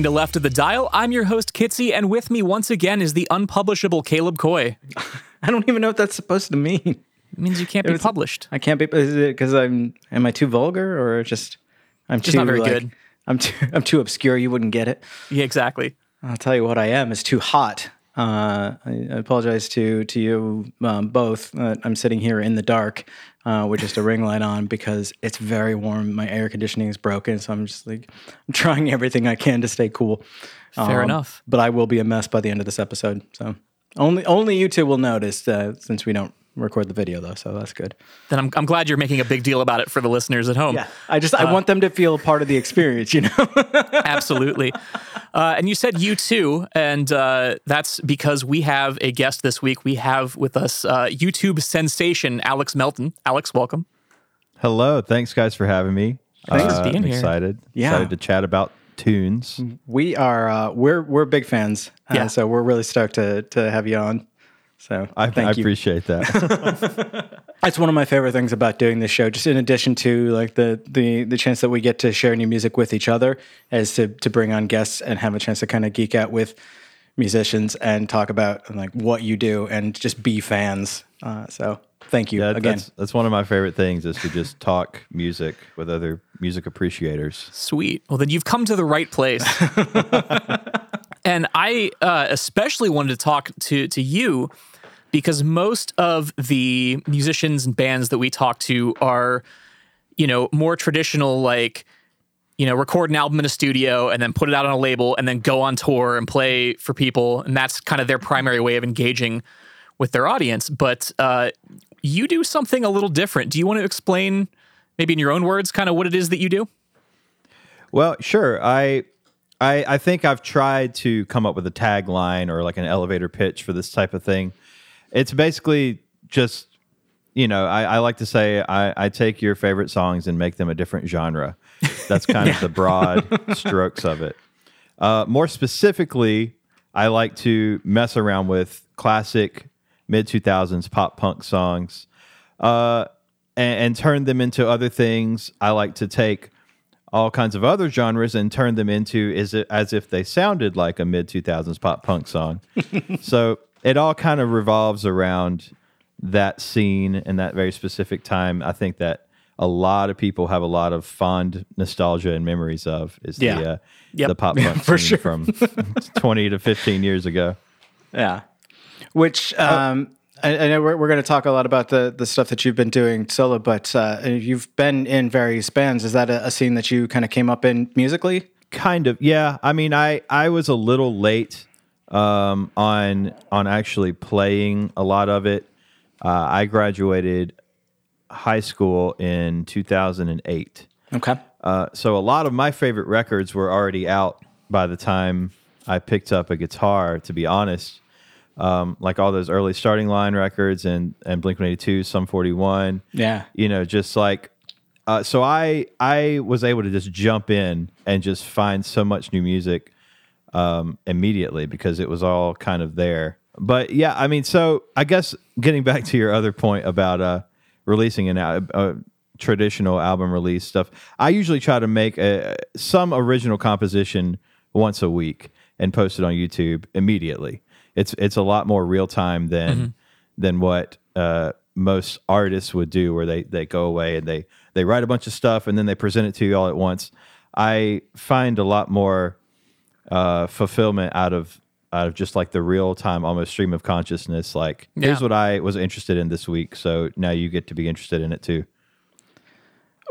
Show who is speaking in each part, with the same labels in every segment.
Speaker 1: listening to Left of the Dial. I'm your host, Kitsy, and with me once again is the unpublishable Caleb Coy.
Speaker 2: I don't even know what that's supposed to mean.
Speaker 1: It means you can't be
Speaker 2: was-
Speaker 1: published.
Speaker 2: I can't be. Is it because I'm? Am I too vulgar or just? I'm
Speaker 1: Just
Speaker 2: too
Speaker 1: not very
Speaker 2: like,
Speaker 1: good.
Speaker 2: I'm too. I'm too obscure. You wouldn't get it.
Speaker 1: Yeah, exactly.
Speaker 2: I'll tell you what I am is too hot. Uh, I, I apologize to to you um, both. Uh, I'm sitting here in the dark uh, with just a ring light on because it's very warm. My air conditioning is broken, so I'm just like I'm trying everything I can to stay cool.
Speaker 1: Fair
Speaker 2: Um,
Speaker 1: enough.
Speaker 2: But I will be a mess by the end of this episode. So only only you two will notice uh, since we don't record the video though. So that's good.
Speaker 1: Then I'm, I'm glad you're making a big deal about it for the listeners at home.
Speaker 2: Yeah, I just I want them to feel part of the experience. You know.
Speaker 1: Absolutely. Uh, and you said you too, and uh, that's because we have a guest this week. We have with us uh, YouTube sensation Alex Melton. Alex, welcome.
Speaker 3: Hello, thanks guys for having me.
Speaker 1: Thanks for
Speaker 3: Uh,
Speaker 1: being
Speaker 3: I'm
Speaker 1: here.
Speaker 3: excited.
Speaker 2: Yeah.
Speaker 3: Excited to chat about tunes.
Speaker 2: We are uh, we're we're big fans, uh,
Speaker 1: Yeah.
Speaker 2: so we're really stoked to to have you on. So
Speaker 3: I,
Speaker 2: thank
Speaker 3: I
Speaker 2: you.
Speaker 3: appreciate that.
Speaker 2: That's one of my favorite things about doing this show. Just in addition to like the the the chance that we get to share new music with each other, is to to bring on guests and have a chance to kind of geek out with musicians and talk about like what you do and just be fans. Uh, so thank you
Speaker 3: Yeah,
Speaker 2: again.
Speaker 3: that's that's one of my favorite things is to just talk music with other music appreciators.
Speaker 1: Sweet. Well, then you've come to the right place. and I uh, especially wanted to talk to to you because most of the musicians and bands that we talk to are, you know, more traditional, like, you know, record an album in a studio and then put it out on a label and then go on tour and play for people. And that's kind of their primary way of engaging with their audience. But uh, you do something a little different. Do you want to explain, maybe in your own words, kind of what it is that you do?
Speaker 3: Well, sure. I I I think I've tried to come up with a tagline or like an elevator pitch for this type of thing. It's basically just you know, I, I like to say I, I take your favorite songs and make them a different genre. That's kind of the broad strokes of it. Uh, more specifically, I like to mess around with classic mid 2000s pop punk songs uh, and, and turn them into other things. I like to take all kinds of other genres and turn them into is it as if they sounded like a mid 2000s pop punk song. so it all kind of revolves around that scene and that very specific time. I think that a lot of people have a lot of fond nostalgia and memories of is
Speaker 2: Yeah.
Speaker 3: the uh,
Speaker 1: Yep.
Speaker 3: the pop punk
Speaker 2: for
Speaker 3: scene
Speaker 2: sure.
Speaker 3: from 20 to 15 years ago.
Speaker 2: Yeah. Which um, I, I know we're, we're going to talk a lot about the the stuff that you've been doing solo, but uh, you've been in various bands. Is that a, a scene that you kind of came up in musically?
Speaker 3: kind of yeah i mean i i was a little late um on on actually playing a lot of it. Uh, i graduated high school in 2008
Speaker 2: Okay.
Speaker 3: uh, so a lot of my favorite records were already out by the time i picked up a guitar to be honest. Um, like all those early starting line records and and blink 182 Sum 41
Speaker 2: Yeah.
Speaker 3: you know just like uh, so i i was able to just jump in and just find so much new music um, immediately because it was all kind of there. But yeah i mean so i guess getting back to your other point about uh releasing an al- uh, traditional album release stuff i usually try to make a, some original composition once a week and post it on youtube immediately. It's it's a lot more real time than than what uh, most artists would do, where they they go away and they they write a bunch of stuff and then they present it to you all at once. I find a lot more uh, fulfillment out of out of just like the real time, almost stream of consciousness. Like here's what I was interested in this week, so now you get to be interested in it too.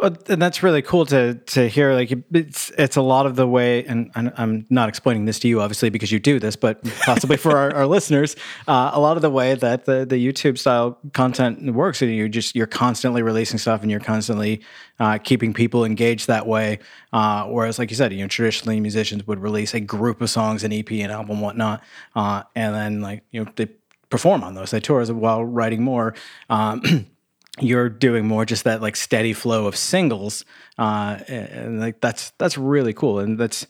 Speaker 2: And that's really cool to to hear. Like it's it's a lot of the way, and I'm- not explaining this to you, obviously, because you do this, but possibly for our, our listeners, uh, a lot of the way that the the YouTube style content works, and you just you're constantly releasing stuff, and you're constantly uh, keeping people engaged that way. Uh, whereas, like you said, you know, traditionally musicians would release a group of songs, an EP, an album, whatnot, uh, and then like you know they perform on those, they tour while writing more. Um, you're doing more just that like steady flow of singles uh and, and, like that's that's really cool and that's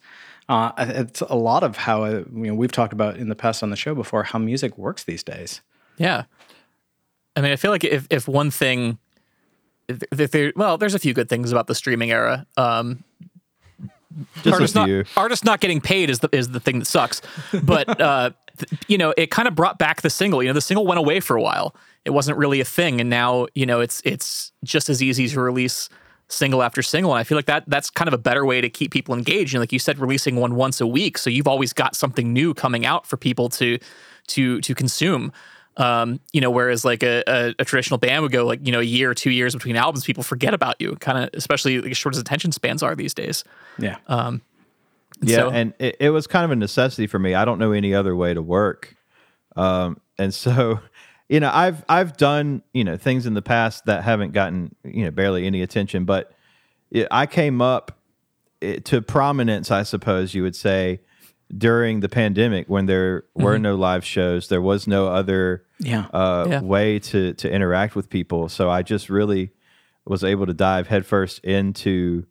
Speaker 2: uh it's a lot of how uh, you know we've talked about in the past on the show before how music works these days
Speaker 1: Yeah. I mean, I feel like if, if one thing, if, if there, well, there's a few good things about the streaming era. Um,
Speaker 3: Just
Speaker 1: artists not
Speaker 3: few.
Speaker 1: artists not getting paid is the is the thing that sucks. But uh, th- you know, it kind of brought back the single. You know, the single went away for a while. It wasn't really a thing, and now you know it's it's just as easy to release single after single. And I feel like that that's kind of a better way to keep people engaged. And like you said, releasing one once a week, so you've always got something new coming out for people to to to consume. Um, you know, whereas like a, a, a traditional band would go like you know a year or two years between albums, people forget about you. Kind of, especially like as short as attention spans are these days.
Speaker 2: Yeah.
Speaker 3: Yeah,
Speaker 1: So-
Speaker 3: and it, it was kind of a necessity for me. I don't know any other way to work, um, and so you know, I've I've done you know things in the past that haven't gotten you know barely any attention, but it, I came up eh, to prominence, I suppose you would say, during the pandemic when there were no live shows, there was no other
Speaker 2: Yeah.
Speaker 3: uh,
Speaker 1: Yeah.
Speaker 3: way to to interact with people. So I just really was able to dive headfirst into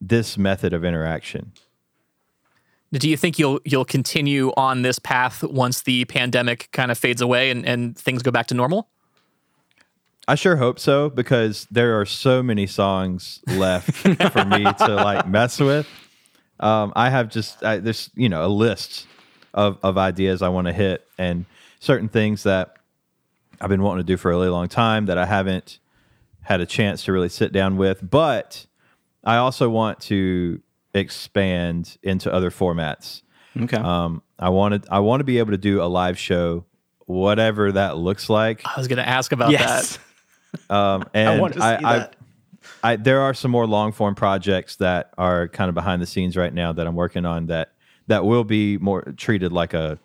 Speaker 3: this method of interaction.
Speaker 1: Do you think you'll you'll continue on this path once the pandemic kind of fades away and, and things go back to normal?
Speaker 3: I sure hope so because there are so many songs left for me to like mess with. Um, I have just I, there's you know a list of of ideas I want to hit and certain things that I've been wanting to do for a really long time that I haven't had a chance to really sit down with. But I also want to expand into other formats.
Speaker 2: Okay.
Speaker 3: Um, I wanted I want to be able to do a live show, whatever that looks like.
Speaker 1: I was going to ask about
Speaker 2: yes.
Speaker 1: that.
Speaker 3: Um, and I,
Speaker 2: want to see
Speaker 3: I, I. I, there are some more long form projects that are kind of behind the scenes right now that I'm working on that that will be more treated like a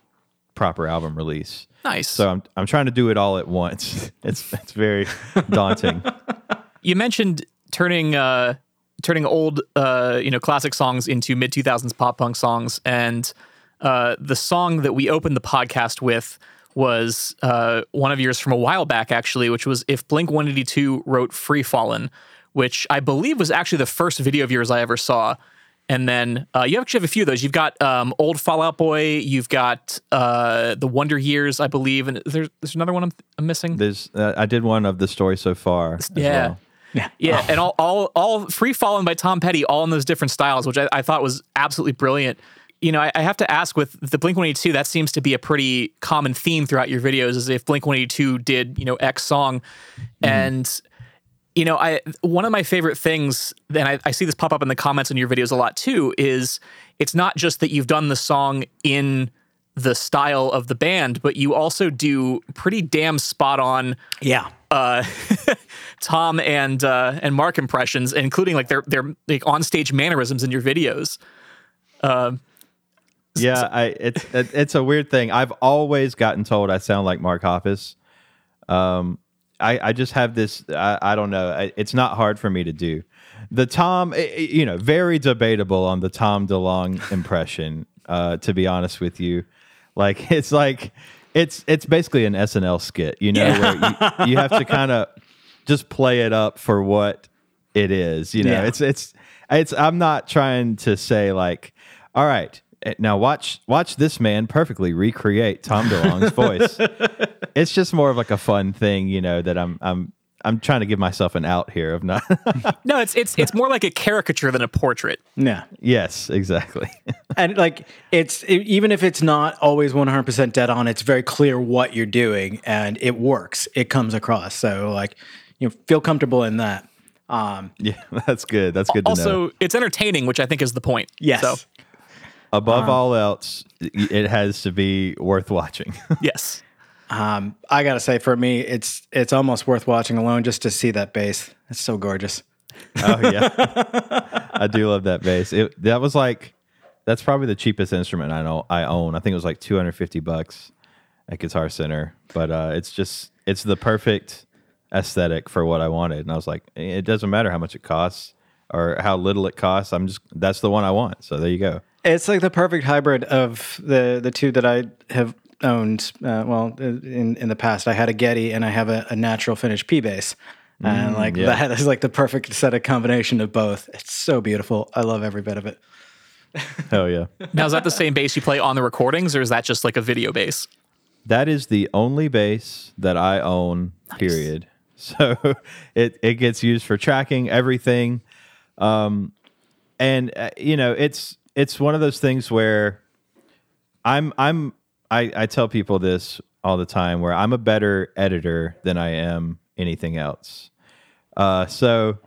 Speaker 3: proper album release.
Speaker 1: Nice.
Speaker 3: So I'm I'm trying to do it all at once. It's it's very daunting.
Speaker 1: you mentioned turning uh, turning old uh, you know classic songs into mid 2000s pop punk songs and uh, the song that we opened the podcast with was uh, one of yours from a while back actually which was if blink 182 wrote Free Fallin' which i believe was actually the first video of yours i ever saw and then uh, you actually have a few of those. You've got um, old Fall Out Boy. You've got uh, the Wonder Years, I believe, and there's there's another one I'm, I'm missing.
Speaker 3: There's uh, I did one of the story so far.
Speaker 1: Yeah.
Speaker 3: well.
Speaker 2: Yeah.
Speaker 1: Yeah, oh. and all, all all Free Fallin' by Tom Petty, all in those different styles, which I, I thought was absolutely brilliant. You know, I, I have to ask with the Blink One Eighty Two, that seems to be a pretty common theme throughout your videos. Is if Blink One Eighty Two did you know X song, mm-hmm. and you know, I one of my favorite things, and I, I see this pop up in the comments in your videos a lot too, is it's not just that you've done the song in the style of the band, but you also do pretty damn spot on
Speaker 2: Yeah.
Speaker 1: uh, Tom and uh, and Mark impressions, including like their their like on stage mannerisms in your videos.
Speaker 3: Yeah, I it's it, it's a weird thing. I've always gotten told I sound like Mark Hoppus. Um, I I just have this. I, I don't know. I, it's not hard for me to do. The Tom, eh, eh, you know, very debatable on the Tom DeLonge impression. Uh, to be honest with you, like it's like it's it's basically an SNL skit. You know, where you, you have to kind of just play it up for what it is. You know,
Speaker 2: Yeah.
Speaker 3: it's it's it's. I'm not trying to say like, all right, eh, now watch watch this man perfectly recreate Tom DeLonge's voice. It's just more of like a fun thing, you know, that I'm I'm I'm trying to give myself an out here of not.
Speaker 1: No, it's it's it's more like a caricature than a portrait.
Speaker 2: Yeah.
Speaker 3: yes, exactly.
Speaker 2: and like it's e- even if it's not always 100% dead on it's very clear what you're doing and it works it comes across so like you know feel comfortable in that um
Speaker 3: yeah, that's good. That's good to know.
Speaker 1: Also, it's entertaining, which I think is the point.
Speaker 2: yes
Speaker 1: So
Speaker 3: Above all else, it has to be worth watching.
Speaker 1: yes.
Speaker 2: Um i gotta say for me it's it's almost worth watching alone just to see that bass it's so gorgeous
Speaker 3: oh yeah, I do love that bass. It, that was like that's probably the cheapest instrument I know I own. I think it was like 250 bucks at Guitar Center, but uh, it's just it's the perfect aesthetic for what I wanted. And I was like, "Eh, it doesn't matter how much it costs or how little it costs. I'm just that's the one I want. So there you go.
Speaker 2: it's like the perfect hybrid of the the two that i have owned uh, well in in the past i had a getty and i have a, a natural finish p bass and like
Speaker 3: yeah.
Speaker 2: that is like the perfect set of combination of both it's so beautiful i love every bit of it
Speaker 3: Hell yeah.
Speaker 1: Now is that the same bass you play on the recordings, or is that just like a video bass?
Speaker 3: That is the only bass that I own. Period. So it it gets used for tracking everything, um, and uh, you know, it's it's one of those things where I'm I'm I, I tell people this all the time where I'm a better editor than I am anything else. Uh, so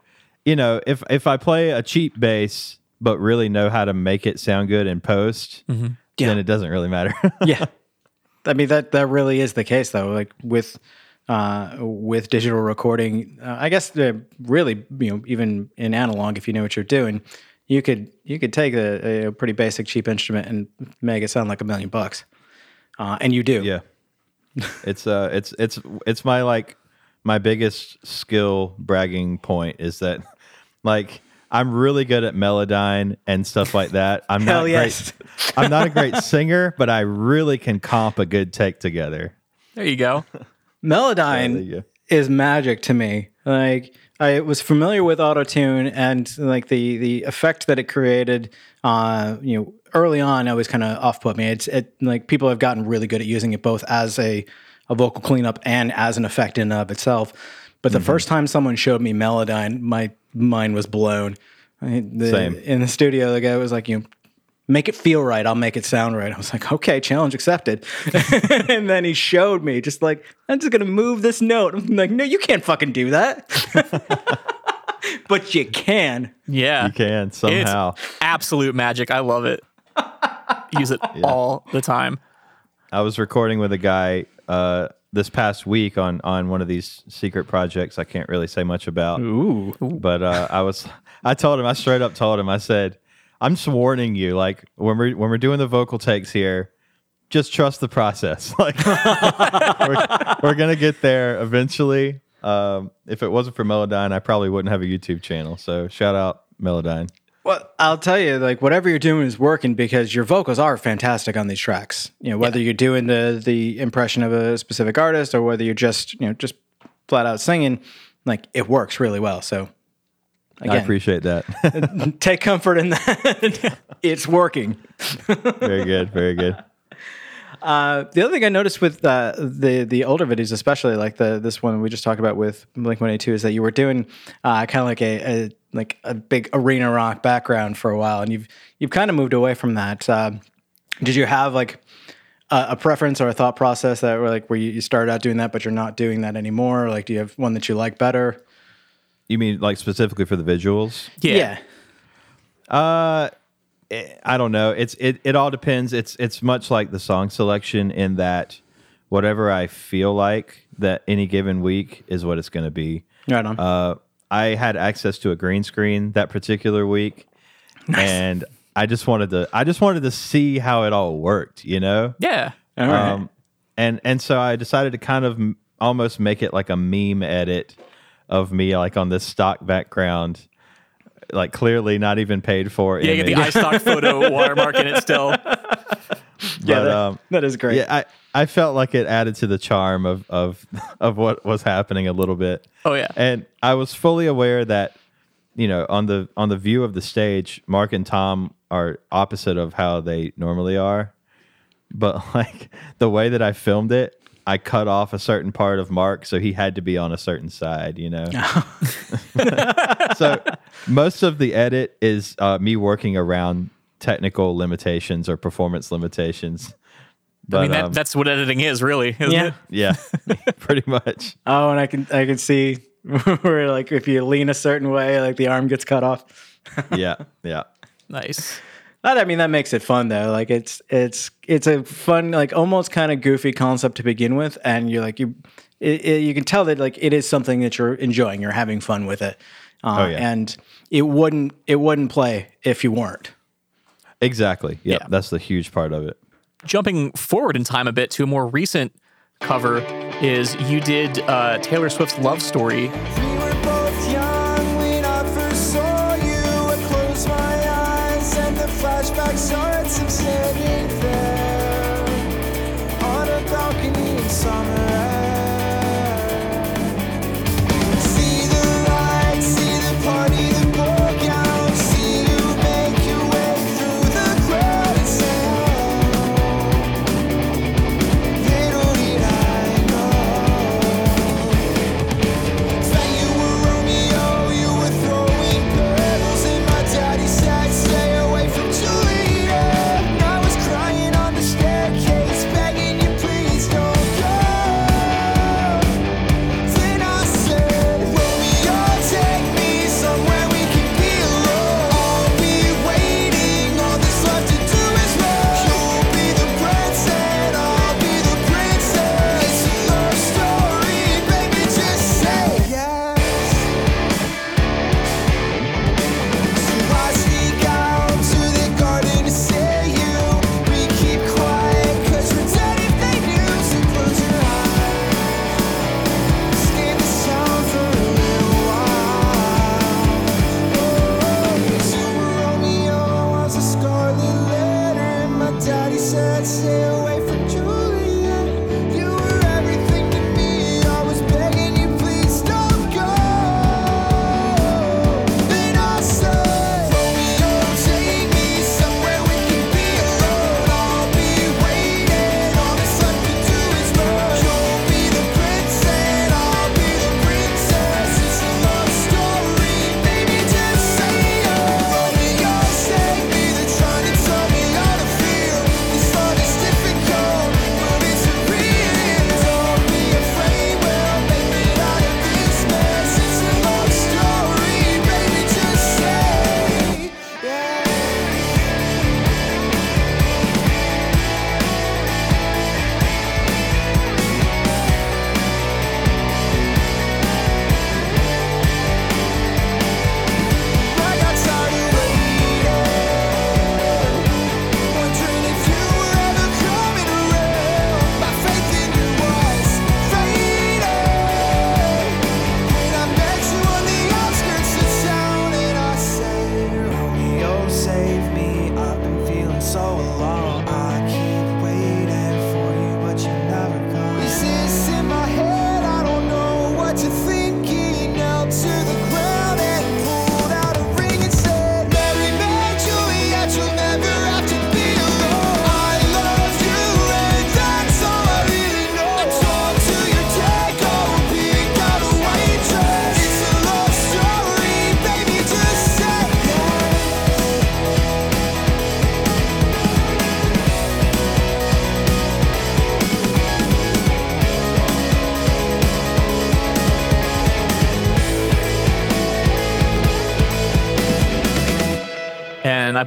Speaker 3: you know, if if I play a cheap bass but really know how to make it sound good in post,
Speaker 2: Mm-hmm. Yeah.
Speaker 3: then it doesn't really matter.
Speaker 2: yeah i mean that that really is the case though like with uh with digital recording uh, i guess uh, really you know even in analog if you know what you're doing you could you could take a, a pretty basic cheap instrument and make it sound like a million bucks uh, and you do
Speaker 3: Yeah. It's uh it's it's it's my like my biggest skill bragging point is that like I'm really good at melodyne and stuff like that. I'm
Speaker 2: Hell
Speaker 3: not
Speaker 2: yes.
Speaker 3: great I'm not a great singer, but I really can comp a good take together.
Speaker 1: There you go.
Speaker 2: Melodyne
Speaker 3: there you go.
Speaker 2: Is magic to me. Like I was familiar with autotune and like the the effect that it created. Uh, you know, early on, always kind of off put me. It's it like people have gotten really good at using it both as a a vocal cleanup and as an effect in and of itself. But the first time someone showed me Melodyne, my mind was blown. I, the,
Speaker 3: Same.
Speaker 2: In the studio, the guy was like, "You know, make it feel right. I'll make it sound right." I was like, "Okay, challenge accepted." and then he showed me, just like, "I'm just gonna move this note." I'm like, "No, you can't fucking do that." but you can.
Speaker 1: Yeah.
Speaker 3: You can somehow.
Speaker 1: It's absolute magic. I love it. Use it all the time.
Speaker 3: I was recording with a guy uh this past week on on one of these secret projects I can't really say much about.
Speaker 2: Ooh.
Speaker 3: But uh, I was, I told him, I straight up told him, I said, I'm just warning you, like when we're when we're doing the vocal takes here, just trust the process. Like we're, we're gonna get there eventually. Um, if it wasn't for Melodyne, I probably wouldn't have a YouTube channel. So shout out Melodyne.
Speaker 2: Well, I'll tell you, like whatever you're doing is working because your vocals are fantastic on these tracks. You know, whether you're doing the the impression of a specific artist or whether you're just you know just flat out singing, like it works really well. So
Speaker 3: I appreciate that.
Speaker 2: take comfort in that. it's working.
Speaker 3: very good, very good.
Speaker 2: Uh, the other thing I noticed with uh, the the older videos, especially like the this one we just talked about with Blink One Eighty Two, is that you were doing uh, kind of like a, a like a big arena rock background for a while, and you've you've kind of moved away from that. Um did you have like a, a preference or a thought process that were like where you, you started out doing that, but you're not doing that anymore? Like, do you have one that you like better?
Speaker 3: You mean like specifically for the visuals?
Speaker 1: Yeah. yeah.
Speaker 3: Uh, eh, I don't know. It's it. It all depends. It's it's much like the song selection in that whatever I feel like that any given week is what it's going to be.
Speaker 2: Right on.
Speaker 3: Uh, I had access to a green screen that particular week, and I just wanted to. I just wanted to see how it all worked. You know.
Speaker 1: Yeah.
Speaker 2: All right.
Speaker 3: Um, and and so I decided to kind of almost make it like a meme edit of me like on this stock background, like clearly not even paid for.
Speaker 1: Yeah, you get the
Speaker 3: image.
Speaker 1: iStock photo watermark in it still.
Speaker 2: yeah,
Speaker 3: but,
Speaker 2: that,
Speaker 3: um,
Speaker 2: that is great.
Speaker 3: Yeah, I, I felt like it added to the charm of of of what was happening a little bit.
Speaker 1: Oh, yeah.
Speaker 3: and I was fully aware that you know on the on the view of the stage, Mark and Tom are opposite of how they normally are. But like the way that I filmed it, I cut off a certain part of Mark, so he had to be on a certain side. You know. so most of the edit is uh, me working around technical limitations or performance limitations. But
Speaker 1: I mean, that,
Speaker 3: um,
Speaker 1: that's what editing is, really, isn't
Speaker 2: Yeah.
Speaker 1: it?
Speaker 3: yeah, pretty much.
Speaker 2: Oh, and I can I can see where like if you lean a certain way, like the arm gets cut off.
Speaker 3: Yeah, yeah.
Speaker 1: Nice.
Speaker 2: That I mean that makes it fun though. Like it's it's it's a fun like almost kind of goofy concept to begin with, and you're like you it, it, you can tell that like it is something that you're enjoying. You're having fun with it, uh,
Speaker 3: Oh, yeah.
Speaker 2: and it wouldn't it wouldn't play if you weren't.
Speaker 3: Exactly. Yep,
Speaker 1: Yeah.
Speaker 3: that's the huge part of it.
Speaker 1: Jumping forward in time a bit to a more recent cover is you did uh, Taylor Swift's Love Story.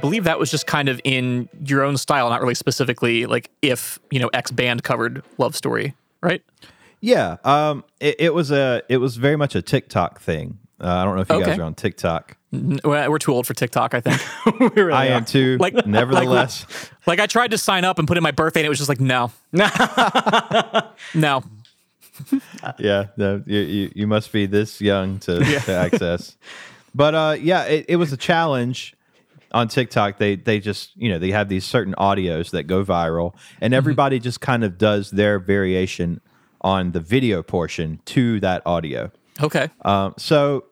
Speaker 1: Believe that was just kind of in your own style, not really specifically like if you know X band covered Love Story, right?
Speaker 3: Yeah, um, it, it was a it was very much a TikTok thing. Uh, I don't know if you guys are on TikTok.
Speaker 1: N- We're too old for TikTok, I think.
Speaker 2: We really
Speaker 3: I
Speaker 2: are.
Speaker 3: am too.
Speaker 1: Like-
Speaker 3: nevertheless,
Speaker 1: like I tried to sign up and put in my birthday, and it was just like no, no.
Speaker 3: yeah, no, you, you you must be this young to, to access. But uh, yeah, it, it was a challenge on TikTok. They they just you know they have these certain audios that go viral, and everybody just kind of does their variation on the video portion to that audio.
Speaker 1: Okay,
Speaker 3: Um, so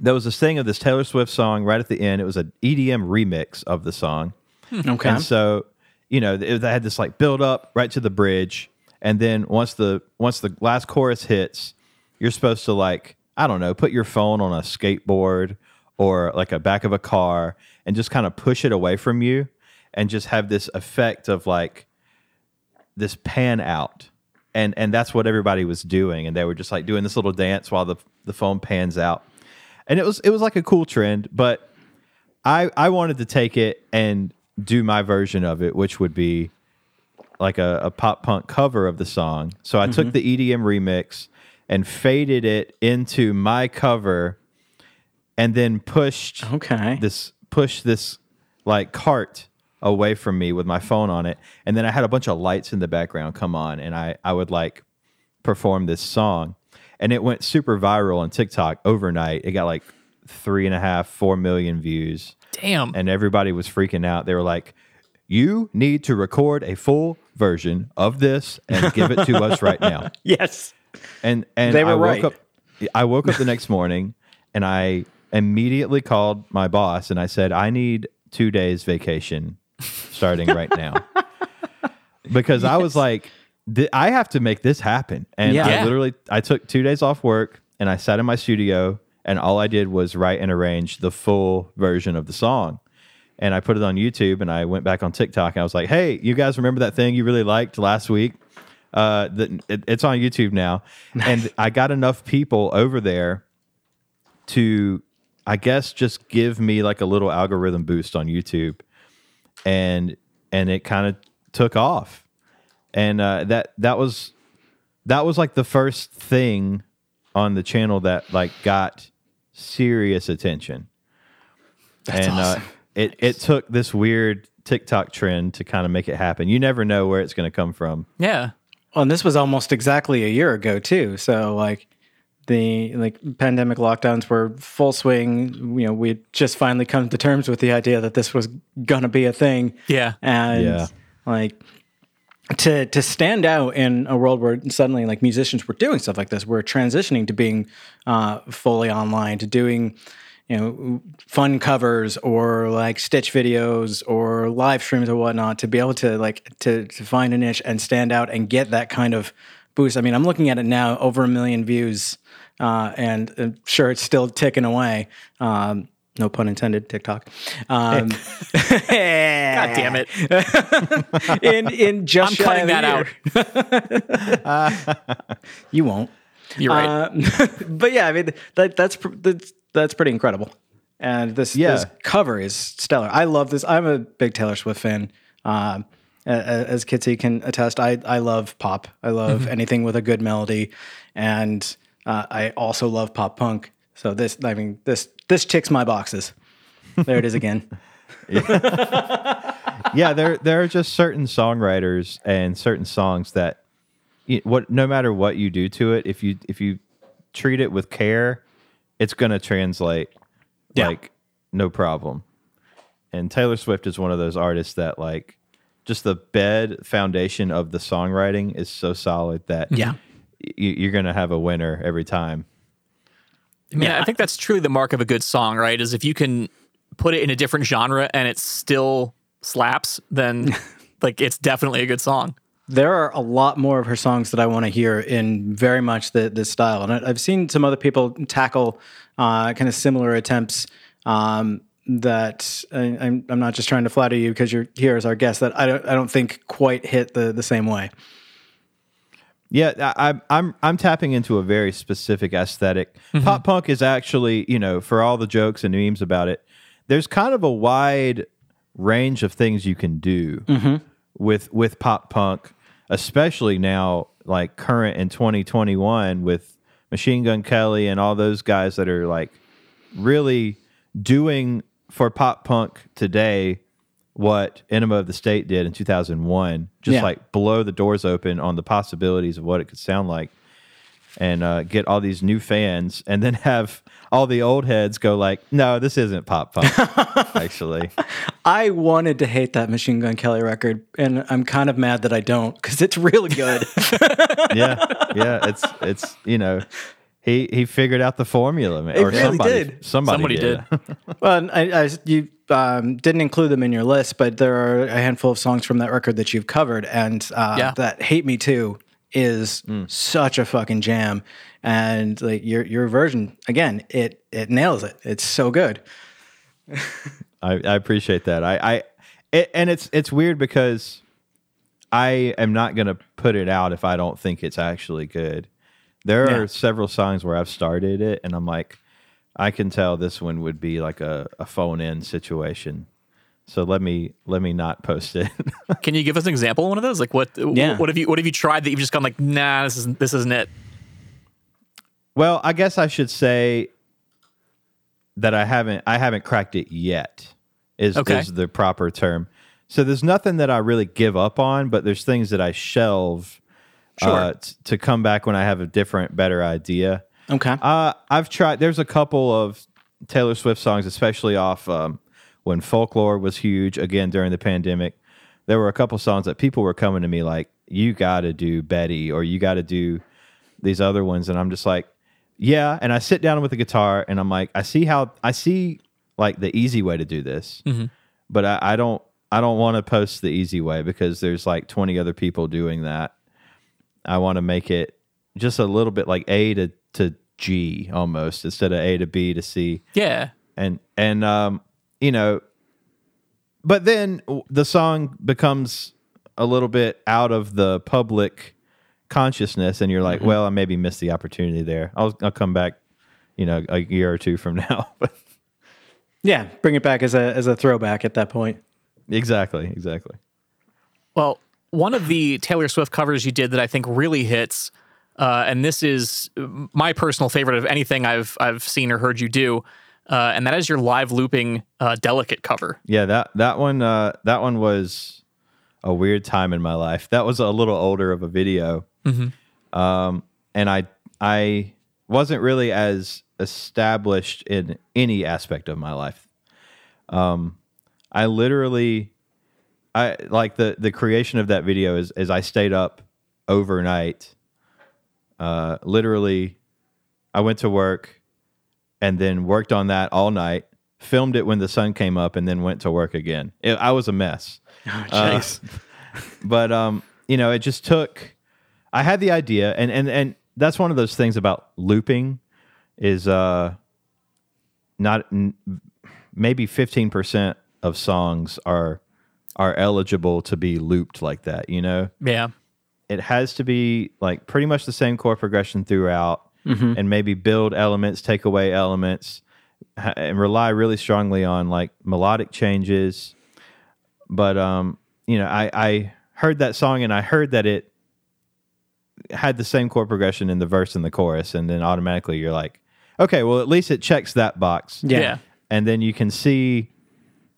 Speaker 3: there was this thing of this Taylor Swift song right at the end. It was an EDM remix of the song.
Speaker 2: Okay.
Speaker 3: And so, you know, they had this like build up right to the bridge, and then once the once the last chorus hits, you're supposed to like I don't know, put your phone on a skateboard or like a back of a car and just kind of push it away from you, and just have this effect of like this pan out. And, and that's what everybody was doing, and they were just like doing this little dance while the the phone pans out, and it was it was like a cool trend. But I I wanted to take it and do my version of it, which would be like a, a pop punk cover of the song. So I took mm-hmm. the EDM remix and faded it into my cover, and then pushed
Speaker 2: okay.
Speaker 3: this push this like cart away from me with my phone on it and then i had a bunch of lights in the background come on and i i would like perform this song and it went super viral on tiktok overnight it got like three and a half four million views
Speaker 1: damn.
Speaker 3: and everybody was freaking out they were like you need to record a full version of this and give it to us right now
Speaker 2: yes.
Speaker 3: and and
Speaker 2: They were
Speaker 3: I woke
Speaker 2: right.
Speaker 3: up I woke up the next morning and I immediately called my boss and I said I need 2 days vacation starting right now. because I was like I have to make this happen. And
Speaker 2: Yeah.
Speaker 3: I literally I took 2 days off work and I sat in my studio and all I did was write and arrange the full version of the song. And I put it on YouTube and I went back on TikTok and I was like, "Hey, you guys remember that thing you really liked last week? uh, the, it, it's on YouTube now, and I got enough people over there to, I guess, just give me like a little algorithm boost on YouTube, and and it kind of took off, and uh, that that was that was like the first thing on the channel that like got serious attention, and uh, it it took this weird TikTok trend to kind of make it happen. You never know where it's going to come from.
Speaker 1: yeah.
Speaker 2: Well, and this was almost exactly a year ago too. So like the like pandemic lockdowns were full swing. You know, we just finally come to terms with the idea that this was gonna be a thing.
Speaker 1: Yeah.
Speaker 2: And
Speaker 3: Yeah.
Speaker 2: like to to stand out in a world where suddenly like musicians were doing stuff like this, we're transitioning to being uh, fully online, to doing you know fun covers or like stitch videos or live streams or whatnot to be able to like to to find a niche and stand out and get that kind of boost. I mean, I'm looking at it now, over a million views, uh, and uh, sure it's still ticking away. Um, no pun intended. TikTok. Um, God
Speaker 1: God damn it.
Speaker 2: in in just
Speaker 1: I'm cutting
Speaker 2: of a
Speaker 1: that
Speaker 2: year. You won't.
Speaker 1: You're right.
Speaker 2: Uh, but yeah, I mean that that's pr- that's that's pretty incredible. And this
Speaker 3: Yeah.
Speaker 2: this cover is stellar. I love this. I'm a big Taylor Swift fan. Um, a- a- as Kitsy can attest, I I love pop. I love
Speaker 1: Mm-hmm.
Speaker 2: anything with a good melody, and uh, I also love pop punk. So this, I mean, this this ticks my boxes. There it is again.
Speaker 3: yeah, there there are just certain songwriters and certain songs that you, what no matter what you do to it, if you if you treat it with care, it's going to translate
Speaker 2: Yeah.
Speaker 3: like no problem. And Taylor Swift is one of those artists that like just the bed foundation of the songwriting is so solid that
Speaker 2: Yeah.
Speaker 3: You, you're going to have a winner every time.
Speaker 1: I mean, I think that's truly the mark of a good song, right? Is if you can put it in a different genre and it still slaps, then like it's definitely a good song.
Speaker 2: There are a lot more of her songs that I want to hear in very much the, this style. And I, I've seen some other people tackle uh, kind of similar attempts um, that I, I'm, I'm not just trying to flatter you because you're here as our guest that I don't, I don't think quite hit the, the same way.
Speaker 3: Yeah, I, I'm I'm I'm tapping into a very specific esthetic
Speaker 1: Mm-hmm.
Speaker 3: Pop punk is actually, you know, for all the jokes and memes about it, there's kind of a wide range of things you can do with with pop punk, especially now like current in 2021 with Machine Gun Kelly and all those guys that are like really doing for pop punk today what Enema of the State did in 2001. Just
Speaker 2: Yeah.
Speaker 3: like blow the doors open on the possibilities of what it could sound like and uh, get all these new fans and then have all the old heads go like, no, this isn't pop punk, actually.
Speaker 2: I wanted to hate that Machine Gun Kelly record, and I'm kind of mad that I don't because it's really good.
Speaker 3: yeah, yeah. It's it's you know, he he figured out the formula, man, or
Speaker 2: really
Speaker 3: somebody
Speaker 2: did.
Speaker 3: somebody,
Speaker 1: Somebody
Speaker 3: did.
Speaker 2: well, I, I, you um, didn't include them in your list, but there are a handful of songs from that record that you've covered, and uh,
Speaker 1: Yeah.
Speaker 2: that "Hate Me Too" is
Speaker 3: Mm.
Speaker 2: such a fucking jam, and like your your version again, it it nails it. It's so good.
Speaker 3: I, I appreciate that. I, I it, and it's it's weird because I am not going to put it out if I don't think it's actually good. There
Speaker 2: Yeah.
Speaker 3: are several songs where I've started it and I'm like, I can tell this one would be like a, a phone in situation. So let me let me not post it.
Speaker 1: Can you give us an example of one of those? Like what?
Speaker 2: Yeah.
Speaker 1: What have you What have you tried that you've just gone like, nah, this isn't this isn't it.
Speaker 3: well, I guess I should say that I haven't I haven't cracked it yet. Is
Speaker 1: Okay.
Speaker 3: is the proper term. So there's nothing that I really give up on, but there's things that I shelve uh, t- to come back when I have a different, better idea.
Speaker 2: Okay.
Speaker 3: Uh, I've tried. There's a couple of Taylor Swift songs, especially off um, when folklore was huge again during the pandemic. There were a couple songs that people were coming to me like, "You got to do Betty," or "You got to do these other ones," and I'm just like, "Yeah." And I sit down with the guitar, and I'm like, "I see how I see like the easy way to do this, but I, I don't." I don't want to post the easy way because there's like 20 other people doing that. I want to make it just a little bit like A to to G almost instead of A to B to C.
Speaker 1: Yeah.
Speaker 3: And and um you know but then the song becomes a little bit out of the public consciousness and you're like, well, I maybe missed the opportunity there. I'll I'll come back, you know, a year or two from now.
Speaker 2: Yeah, bring it back as a as a throwback at that point.
Speaker 3: exactly, exactly.
Speaker 1: Well, one of the Taylor Swift covers you did that I think really hits, uh, and this is my personal favorite of anything I've I've seen or heard you do, uh, and that is your live looping uh, "Delicate" cover.
Speaker 3: Yeah, that that one uh that one was a weird time in my life. That was a little older of a video. Um and I I wasn't really as established in any aspect of my life. Um I literally I like the the creation of that video is is I stayed up overnight. Uh literally I went to work and then worked on that all night, filmed it when the sun came up and then went to work again. It, I was a mess. Oh, Uh, but um, you know, it just took. I had the idea, and and and that's one of those things about looping, is uh, not n- maybe fifteen percent of songs are are eligible to be looped like that. You know,
Speaker 1: Yeah,
Speaker 3: it has to be like pretty much the same chord progression throughout and maybe build elements take away elements ha- and rely really strongly on like melodic changes but um you know i i heard that song and i heard that it had the same chord progression in the verse and the chorus and then automatically you're like okay well at least it checks that box
Speaker 2: Yeah.
Speaker 1: yeah,
Speaker 3: and then you can see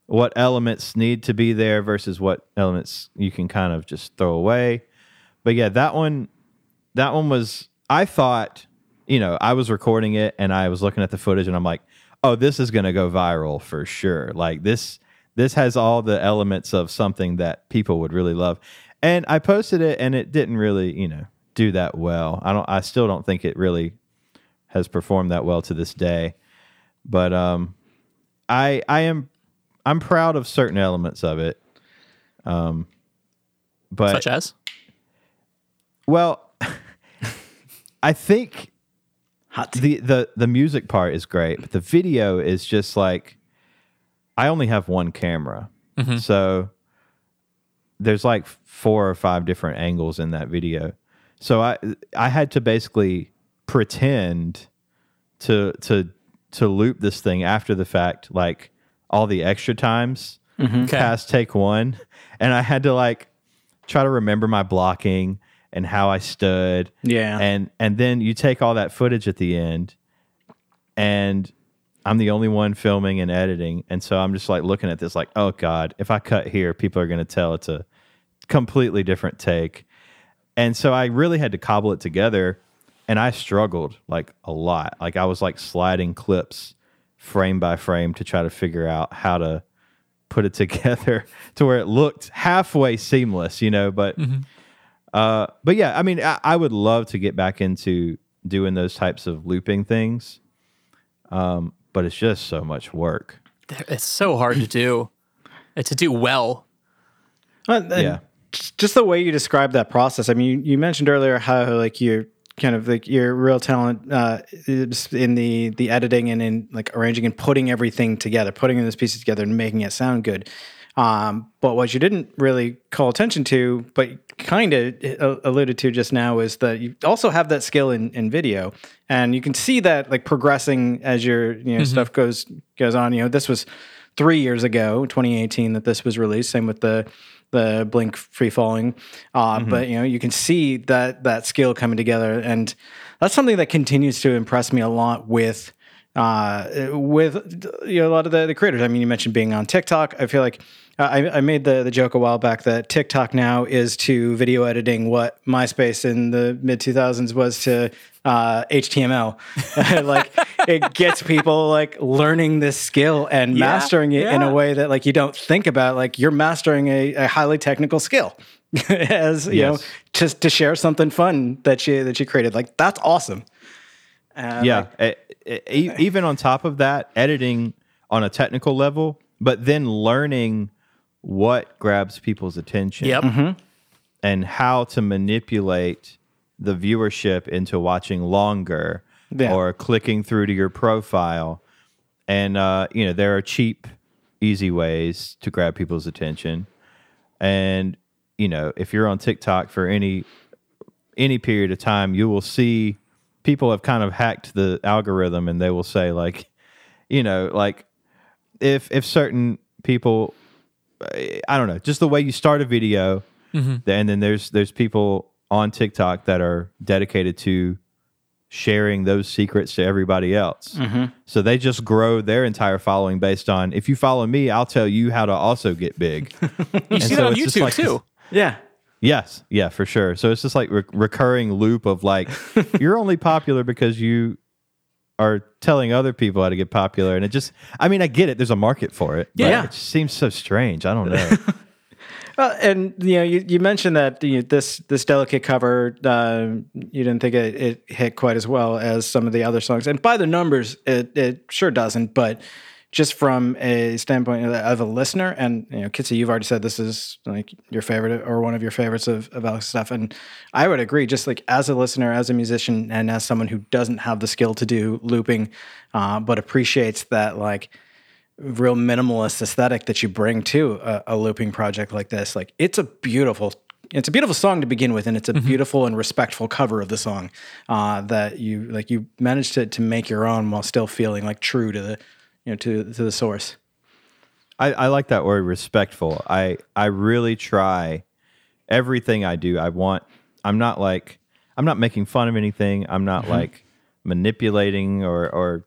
Speaker 3: what elements need to be there versus what elements you can kind of just throw away. But yeah, that one that one was I thought, you know, I was recording it and I was looking at the footage and I'm like, "Oh, this is going to go viral for sure." Like this this has all the elements of something that people would really love. And I posted it and it didn't really, you know, do that well. I don't I still don't think it really has performed that well to this day. But um I I am I'm proud of certain elements of it. Um but
Speaker 1: such as
Speaker 3: well I think
Speaker 2: Hot
Speaker 3: the the the music part is great, but the video is just like I only have one camera. Mm-hmm. So there's like four or five different angles in that video. So I I had to basically pretend to to to loop this thing after the fact like all the extra times mm-hmm.
Speaker 1: Okay.
Speaker 3: past take one, and I had to like try to remember my blocking and how I stood.
Speaker 2: Yeah.
Speaker 3: and and then you take all that footage at the end, and I'm the only one filming and editing, and so I'm just like looking at this like, oh god, if I cut here, people are going to tell it's a completely different take, and so I really had to cobble it together, and I struggled like a lot. Like I was like sliding clips frame by frame to try to figure out how to put it together to where it looked halfway seamless, you know. But, mm-hmm. Uh, but yeah, I mean, I, I would love to get back into doing those types of looping things, um, but it's just so much work.
Speaker 1: It's so hard to do. To do well.
Speaker 2: Uh, and
Speaker 3: Yeah.
Speaker 2: just- Just the way you described that process. I mean, you, you mentioned earlier how like you're kind of like your real talent uh, is in the the editing and in like arranging and putting everything together, putting those pieces together and making it sound good. Um, but what you didn't really call attention to, but kind of alluded to just now, is that you also have that skill in, in video, and you can see that like progressing as your you know stuff goes goes on. You know, this was three years ago, 2018, that this was released. Same with the the Blink Free Falling, uh, but you know you can see that that skill coming together, and that's something that continues to impress me a lot with uh, with you know, a lot of the, the creators. I mean, you mentioned being on TikTok. I feel like uh, Uh, I, I made the, the joke a while back that TikTok now is to video editing what MySpace in the mid 2000s was to uh, HTML. like it gets people like learning this skill and mastering it in a way that like you don't think about. Like you're mastering a, a highly technical skill. As you know, just to share something fun that you that you created, like that's awesome. And,
Speaker 3: yeah,
Speaker 2: like,
Speaker 3: e- e- even on top of that, editing on a technical level, but then learning what grabs people's attention.
Speaker 1: Yep.
Speaker 3: and how to manipulate the viewership into watching longer
Speaker 2: Yeah.
Speaker 3: or clicking through to your profile. And uh, you know, there are cheap, easy ways to grab people's attention. And you know, if you're on TikTok for any any period of time, you will see people have kind of hacked the algorithm and they will say like, you know, like if if certain people I don't know, just the way you start a video, mm-hmm. and then there's there's people on TikTok that are dedicated to sharing those secrets to everybody else. Mm-hmm. So they just grow their entire following based on if you follow me, I'll tell you how to also get big.
Speaker 1: You see
Speaker 3: so
Speaker 1: that on YouTube
Speaker 3: like this-
Speaker 1: too.
Speaker 2: yeah.
Speaker 3: yes, yeah, for sure. So it's just like re- recurring loop of like you're only popular because you are telling other people how to get popular, and it just I mean I get it. There's a market for it. but
Speaker 2: Yeah.
Speaker 3: it just seems so strange. I don't know.
Speaker 2: And you know, you, you mentioned that you know, this this delicate cover, uh, you didn't think it, it hit quite as well as some of the other songs, and by the numbers, it it sure doesn't. But just from a standpoint of, a listener, and you know, Kitsy, you've already said this is like your favorite or one of your favorites of, of Alex's stuff, and I would agree. Just like as a listener, as a musician, and as someone who doesn't have the skill to do looping, uh, but appreciates that like real minimalist aesthetic that you bring to a, a looping project like this. Like it's a beautiful, it's a beautiful song to begin with, and it's a beautiful and respectful cover of the song uh, that you like. You managed to to make your own while still feeling like true to the you know to to the source.
Speaker 3: I, I like that word respectful. I I really try everything I do. I want I'm not like I'm not making fun of anything. I'm not mm-hmm. like manipulating or or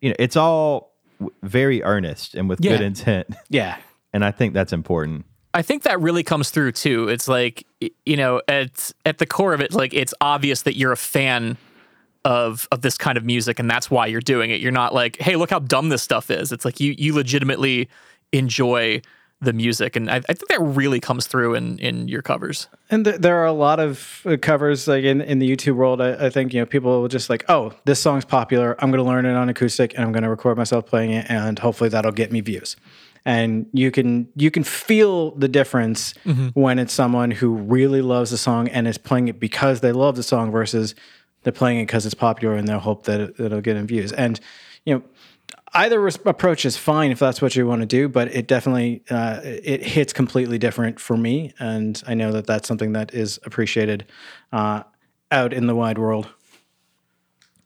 Speaker 3: you know, it's all very earnest and with good intent.
Speaker 2: Yeah,
Speaker 3: And I think that's important.
Speaker 1: I think that really comes through too. It's like you know, at at the core of it, like it's obvious that you're a fan of of this kind of music, and that's why you're doing it. You're not like, hey, look how dumb this stuff is. It's like you you legitimately enjoy the music, and I, I think that really comes through in in your covers.
Speaker 2: and th- there are a lot of uh, covers like in, in the YouTube world. I, I think you know people will just like, oh, this song's popular. I'm going to learn it on acoustic, and I'm going to record myself playing it, and hopefully that'll get me views. And you can you can feel the difference when it's someone who really loves the song and is playing it because they love the song versus they're playing it because it's popular and they'll hope that it, it'll get in views. And you know, either res- approach is fine if that's what you want to do, but it definitely uh, it hits completely different for me, and I know that that's something that is appreciated uh, out in the wide world.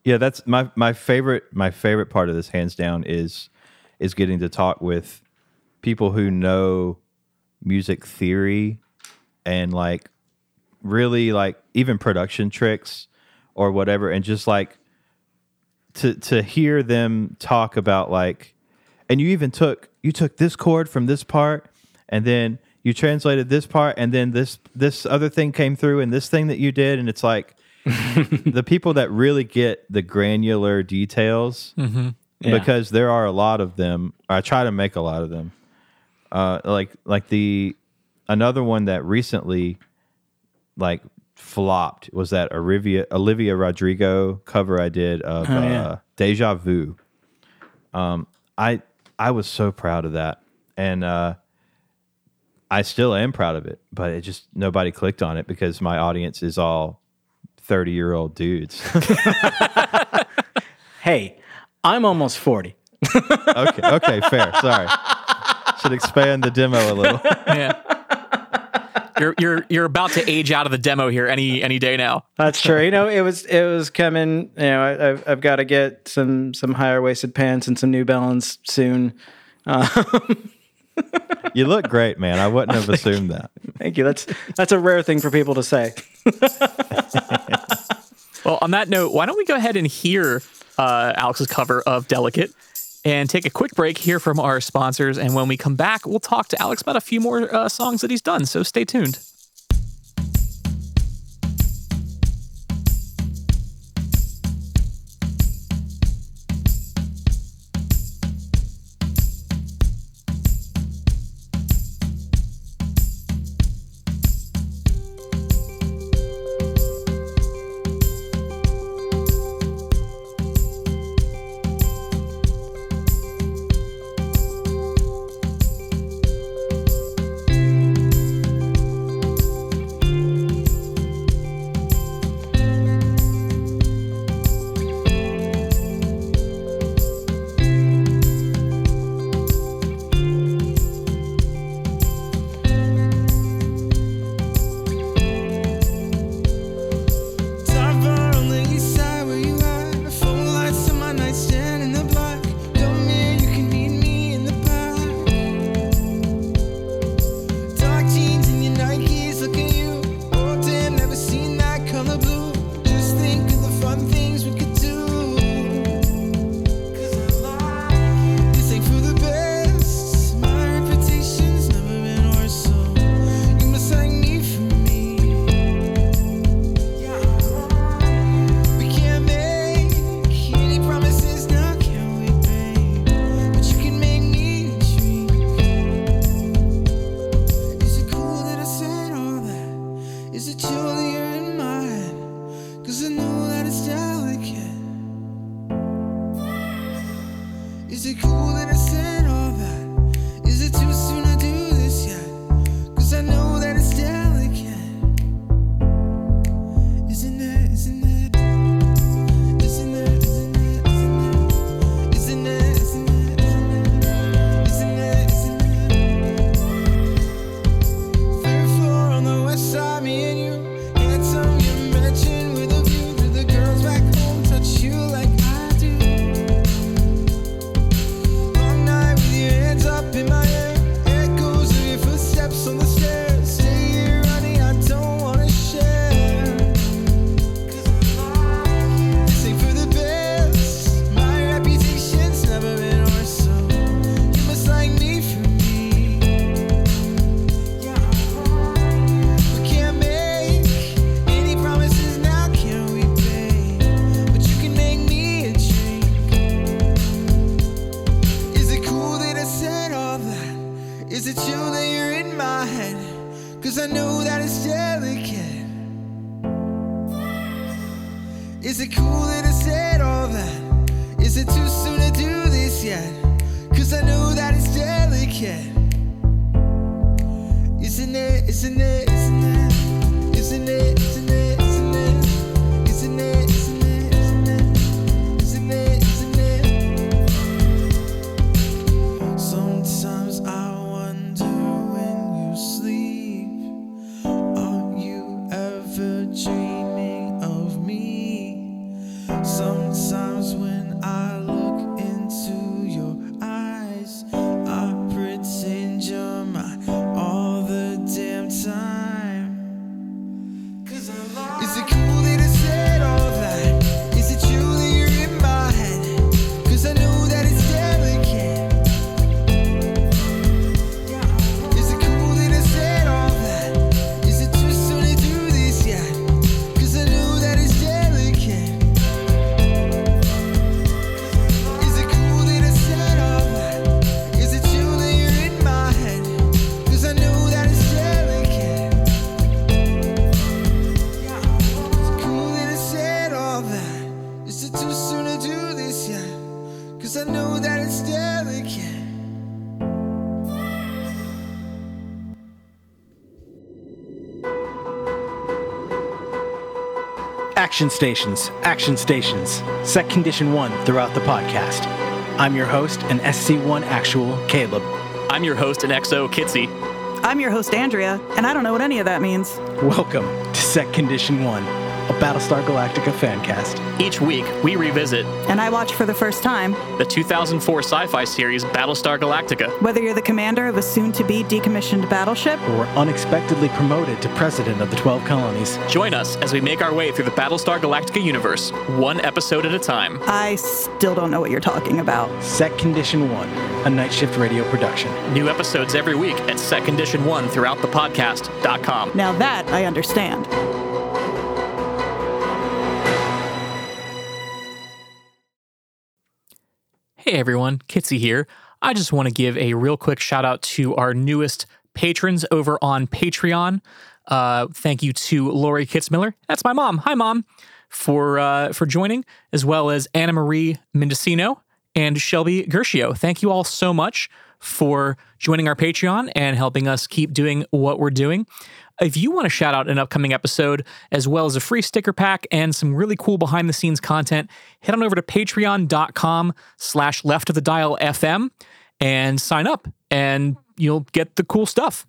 Speaker 3: Yeah, that's my my favorite my favorite part of this hands down is is getting to talk with people who know music theory and like really like even production tricks or whatever and just like to to hear them talk about like and you even took you took this chord from this part and then you translated this part and then this this other thing came through and this thing that you did and it's like the people that really get the granular details
Speaker 2: Yeah.
Speaker 3: because there are a lot of them. I try to make a lot of them. Uh like like the another one that recently like flopped was that olivia olivia rodrigo cover i did of
Speaker 2: Oh, yeah.
Speaker 3: uh deja vu um i i was so proud of that and uh i still am proud of it but it just nobody clicked on it because my audience is all 30 year old dudes
Speaker 2: Hey, I'm almost 40.
Speaker 3: okay okay fair sorry should expand the demo a little
Speaker 1: Yeah. You're you're you're about to age out of the demo here any any day now.
Speaker 2: That's true. You know, it was it was coming. You know, I, I've I've got to get some some higher waisted pants and some New Balance soon.
Speaker 3: You look great, man. I wouldn't have assumed that.
Speaker 2: Thank you. That's that's a rare thing for people to say.
Speaker 1: Well, on that note, why don't we go ahead and hear uh, Alex's cover of Delicate and take a quick break here from our sponsors. And when we come back, we'll talk to Alex about a few more uh, songs that he's done. So stay tuned.
Speaker 4: fool in a sin.
Speaker 2: Action stations, action stations. Set condition one throughout the podcast. I'm your host and SC1 actual Caleb.
Speaker 4: I'm your host and XO Kitsy.
Speaker 5: I'm your host, Andrea, and I don't know what any of that means.
Speaker 2: Welcome to Set Condition One, a Battlestar Galactica fan cast.
Speaker 4: Each week, we revisit
Speaker 5: And I watch for the first time.
Speaker 4: the 2004 sci fi series Battlestar Galactica.
Speaker 5: Whether you're the commander of a soon to be decommissioned battleship,
Speaker 2: Or unexpectedly promoted to president of the 12 colonies.
Speaker 4: Join us as we make our way through the Battlestar Galactica universe, one episode at a time.
Speaker 5: I still don't know what you're talking about.
Speaker 2: Set Condition One, a night shift radio production.
Speaker 4: New episodes every week at Set Condition 1 throughout the podcast.com.
Speaker 5: Now that I understand.
Speaker 4: Hey everyone, Kitsy here. I just want to give a real quick shout out to our newest patrons over on Patreon. Uh, thank you to Lori Kitzmiller. That's my mom. Hi, mom, for uh, for joining, as well as Anna Marie Mendocino and Shelby Gershio. Thank you all so much for joining our Patreon and helping us keep doing what we're doing. If you want to shout out an upcoming episode, as well as a free sticker pack and some really cool behind the scenes content, head on over to patreon.com slash left of the dial FM and sign up and you'll get the cool stuff.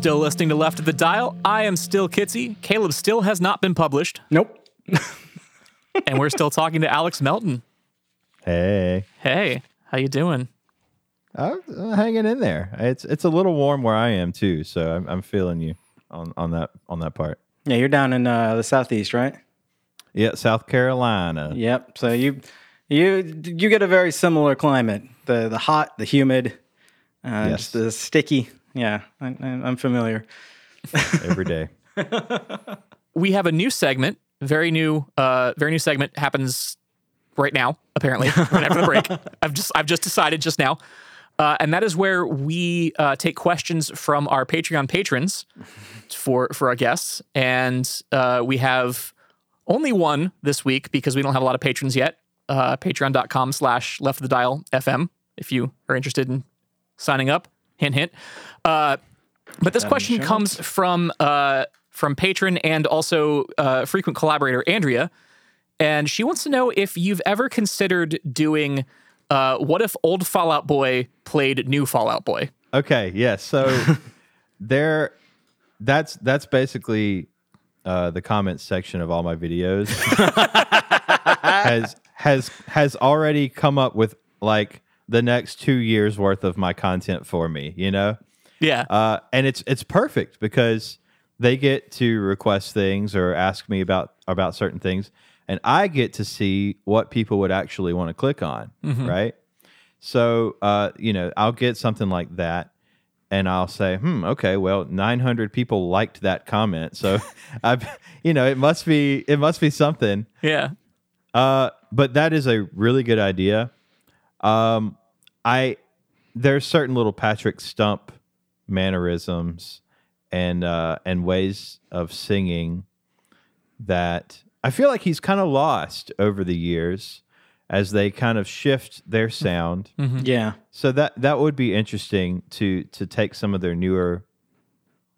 Speaker 4: Still listening to Left of the Dial. I am still Kitsy. Caleb still has not been published,
Speaker 2: Nope.
Speaker 4: and we're still talking to Alex Melton.
Speaker 3: Hey.
Speaker 4: Hey, how you doing?
Speaker 3: I'm uh, hanging in there. It's it's a little warm where I am too, so I'm, I'm feeling you on, on that on that part.
Speaker 2: Yeah, you're down in uh, the southeast, right?
Speaker 3: Yeah, South Carolina.
Speaker 2: Yep. So you you you get a very similar climate. The the hot, the humid, uh,
Speaker 3: Yes.
Speaker 2: just the sticky. Yeah, I, I- I'm familiar.
Speaker 3: every day.
Speaker 1: we have a new segment, very new, uh, very new segment happens right now. Apparently, right after the break. I've just I've just decided just now, uh, and that is where we uh, take questions from our Patreon patrons for for our guests, and uh, we have only one this week because we don't have a lot of patrons yet. Uh, Patreon.com slash left of the dial FM if you are interested in signing up. Hint hint. Uh, but this question comes from uh, from patron and also uh, frequent collaborator Andrea, and she wants to know if you've ever considered doing uh, what if old Fall Out Boy played new Fall Out Boy?
Speaker 3: Okay, yes. So there that's that's basically uh, the comments section of all my videos has has has already come up with like the next two years worth of my content for me, you know?
Speaker 1: Yeah,
Speaker 3: Uh, and it's it's perfect because they get to request things or ask me about about certain things, and I get to see what people would actually want to click on, right? So, uh, you know, I'll get something like that, and I'll say, "Hmm, okay, well, 900 people liked that comment, so I've, you know, it must be it must be something."
Speaker 1: yeah,
Speaker 3: Uh, but that is a really good idea. Um, I there's certain little Patrick Stump mannerisms and uh, and ways of singing that I feel like he's kind of lost over the years as they kind of shift their sound.
Speaker 2: Yeah.
Speaker 3: So that that would be interesting to to take some of their newer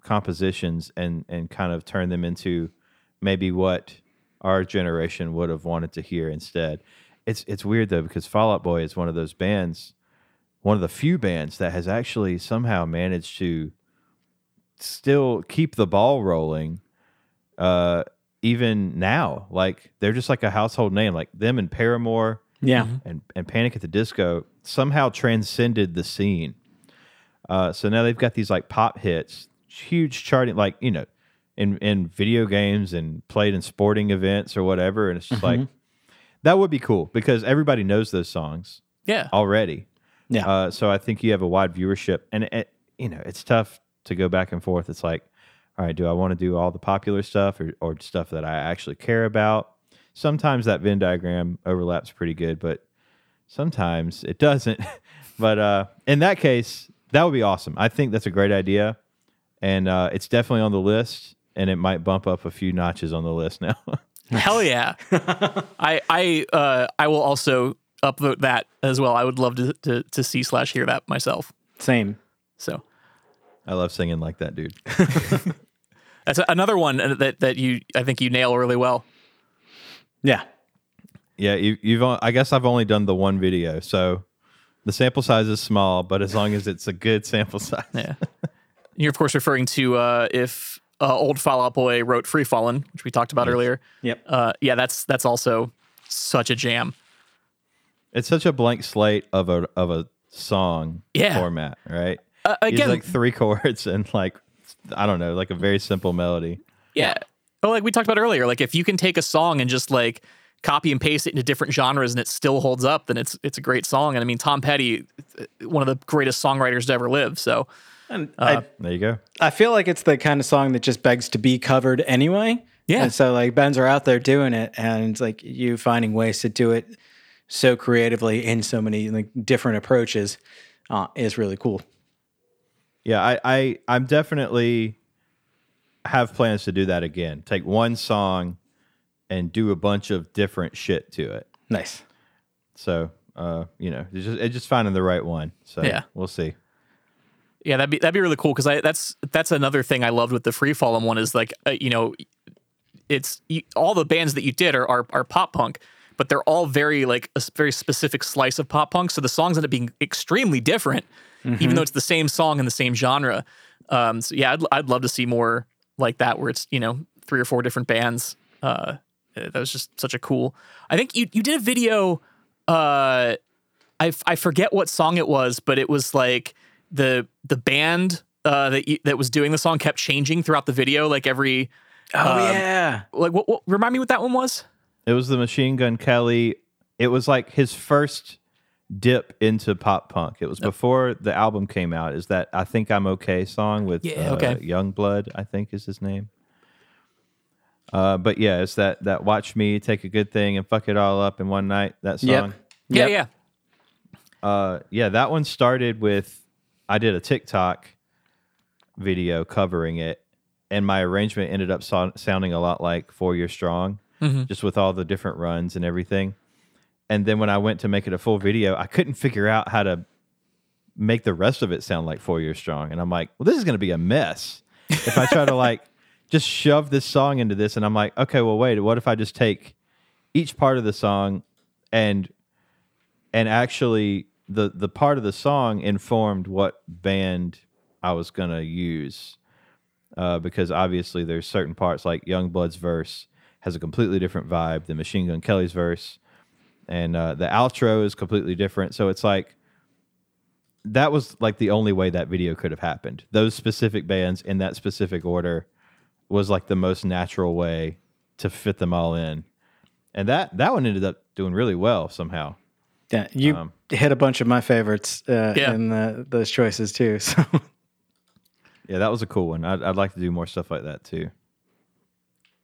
Speaker 3: compositions and and kind of turn them into maybe what our generation would have wanted to hear instead. It's it's weird though because Fall Out Boy is one of those bands, one of the few bands that has actually somehow managed to still keep the ball rolling uh even now. Like they're just like a household name like them and Paramore
Speaker 2: Yeah.
Speaker 3: and, and Panic at the Disco somehow transcended the scene. Uh, so now they've got these like pop hits, huge charting, like you know, in in video games and played in sporting events or whatever. And it's just like that would be cool because everybody knows those songs
Speaker 1: yeah.
Speaker 3: already.
Speaker 2: Yeah.
Speaker 3: Uh, so I think you have a wide viewership, and it, you know it's tough to go back and forth. It's like, all right, do I want to do all the popular stuff or or stuff that I actually care about? Sometimes that Venn diagram overlaps pretty good, but sometimes it doesn't. but uh, in that case, that would be awesome. I think that's a great idea, and uh, it's definitely on the list, and it might bump up a few notches on the list now.
Speaker 1: Hell yeah. I I uh I will also upvote that as well. I would love to to, to see slash hear that myself.
Speaker 2: Same.
Speaker 1: So
Speaker 3: I love singing like that, dude.
Speaker 1: that's another one that that you I think you nail really well.
Speaker 2: Yeah.
Speaker 3: Yeah, you, you've. I guess I've only done the one video, so the sample size is small. But as long as it's a good sample size,
Speaker 1: Yeah. You're of course referring to uh if uh, old Fall Out Boy wrote Free Fallin', which we talked about earlier.
Speaker 2: Yep.
Speaker 1: Uh yeah, that's that's also such a jam.
Speaker 3: It's such a blank slate of a of a song
Speaker 1: Yeah.
Speaker 3: format, right?
Speaker 1: Uh,
Speaker 3: It's
Speaker 1: again,
Speaker 3: like three chords and like I don't know, like a very simple melody.
Speaker 1: Yeah. Well, like we talked about earlier, like if you can take a song and just like copy and paste it into different genres and it still holds up, then it's it's a great song. And I mean, Tom Petty, uh, one of the greatest songwriters to ever live. So
Speaker 2: And
Speaker 1: Uh,
Speaker 2: I,
Speaker 3: There you go.
Speaker 2: I feel like it's the kind of song that just begs to be covered anyway.
Speaker 1: Yeah.
Speaker 2: And so like bands are out there doing it and like you finding ways to do it so creatively in so many like different approaches uh, is really cool.
Speaker 3: Yeah, I, I I'm definitely have plans to do that again. Take one song and do a bunch of different shit to it.
Speaker 2: Nice.
Speaker 3: So uh, you know, it's just it's just finding the right one. So
Speaker 1: Yeah.
Speaker 3: we'll see.
Speaker 1: yeah, that'd be that'd be really cool because I that's that's another thing I loved with the Free Fallin' one is like uh, you know, it's you, all the bands that you did are, are are pop punk. But they're all very like a very specific slice of pop punk, so the songs end up being extremely different, even though it's the same song in the same genre. Um, so yeah, I'd, I'd love to see more like that, where it's you know three or four different bands. Uh, that was just such a cool. I think you you did a video. Uh, I, I forget what song it was, but it was like the the band uh, that you, that was doing the song kept changing throughout the video, like every
Speaker 2: Oh
Speaker 1: Um,
Speaker 2: yeah.
Speaker 1: like what, what remind me what that one was?
Speaker 3: It was the Machine Gun Kelly. It was like his first dip into pop punk. It was before the album came out. Is that I think I'm okay song with
Speaker 1: Yeah,
Speaker 3: uh,
Speaker 1: okay.
Speaker 3: YUNGBLUD? I think is his name. Uh, but yeah, it's that that watch me take a good thing and fuck it all up in one night. That song.
Speaker 2: Yep.
Speaker 1: Yeah,
Speaker 2: Yep.
Speaker 1: yeah.
Speaker 3: Uh, yeah, that one started with I did a TikTok video covering it, and my arrangement ended up so- sounding a lot like Four Year Strong, just with all the different runs and everything. And then when I went to make it a full video, I couldn't figure out how to make the rest of it sound like Four Years Strong, and I'm like, well, this is going to be a mess if I try to like just shove this song into this. And I'm like, okay, well, wait, what if I just take each part of the song and and actually the the part of the song informed what band I was gonna use uh, because obviously there's certain parts like YUNGBLUD's verse has a completely different vibe than Machine Gun Kelly's verse, and uh, the outro is completely different. So it's like that was like the only way that video could have happened. Those specific bands in that specific order was like the most natural way to fit them all in, and that that one ended up doing really well somehow.
Speaker 2: Yeah, you
Speaker 3: Um,
Speaker 2: hit a bunch of my favorites uh,
Speaker 1: Yeah.
Speaker 2: in the, those choices too. So
Speaker 3: Yeah, that was a cool one. I'd, I'd like to do more stuff like that too.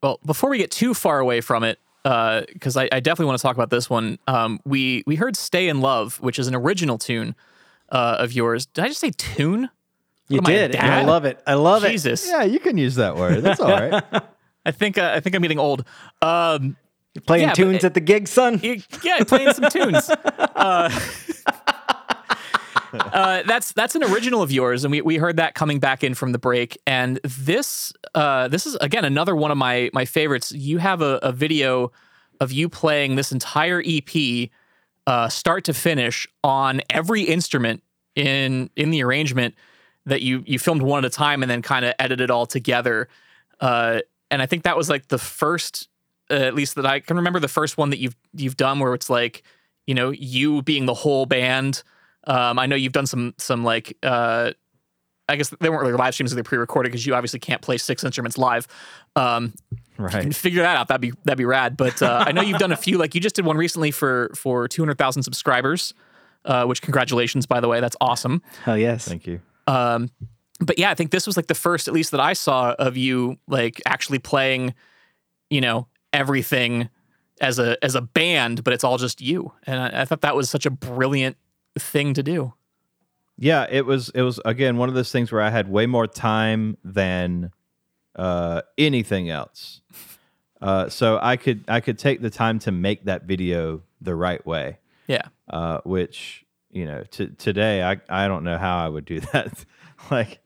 Speaker 1: Well, before we get too far away from it, because I, I definitely want to talk about this one. Um, we we heard "Stay in Love," which is an original tune uh, of yours. Did I just say tune?
Speaker 2: you
Speaker 1: am I, a
Speaker 2: did, and I love it. I love it.
Speaker 1: Jesus,
Speaker 3: Yeah, you can use that word. That's all right.
Speaker 1: I think uh, I think I'm getting old. Um,
Speaker 2: Playing
Speaker 1: Yeah,
Speaker 2: tunes
Speaker 1: it-
Speaker 2: at the gig, son.
Speaker 1: y- yeah, playing some tunes. Uh, uh, that's that's an original of yours, and we, we heard that coming back in from the break. And this uh, this is again another one of my my favorites. You have a, a video of you playing this entire EP, uh, start to finish, on every instrument in in the arrangement that you you filmed one at a time and then kind of edited all together. Uh, and I think that was like the first, uh, at least that I can remember, the first one that you've you've done where it's like, you know, you being the whole band. Um, I know you've done some some like, uh, I guess they weren't really live streams; they're pre-recorded because you obviously can't play six instruments live. Um,
Speaker 3: right.
Speaker 1: and figure that out. That'd be that'd be rad. But uh, I know you've done a few. Like you just did one recently for for two hundred thousand subscribers. Uh, which congratulations, by the way, that's awesome.
Speaker 2: Hell yes.
Speaker 3: Thank you.
Speaker 1: Um, but yeah, I think this was like the first, at least that I saw of you like actually playing, you know, everything as a as a band, but it's all just you. And I, I thought that was such a brilliant thing to do.
Speaker 3: Yeah, it was it was again one of those things where I had way more time than uh, anything else. Uh, so I could I could take the time to make that video the right way.
Speaker 1: Yeah.
Speaker 3: uh, which you know t- today I, I don't know how I would do that. like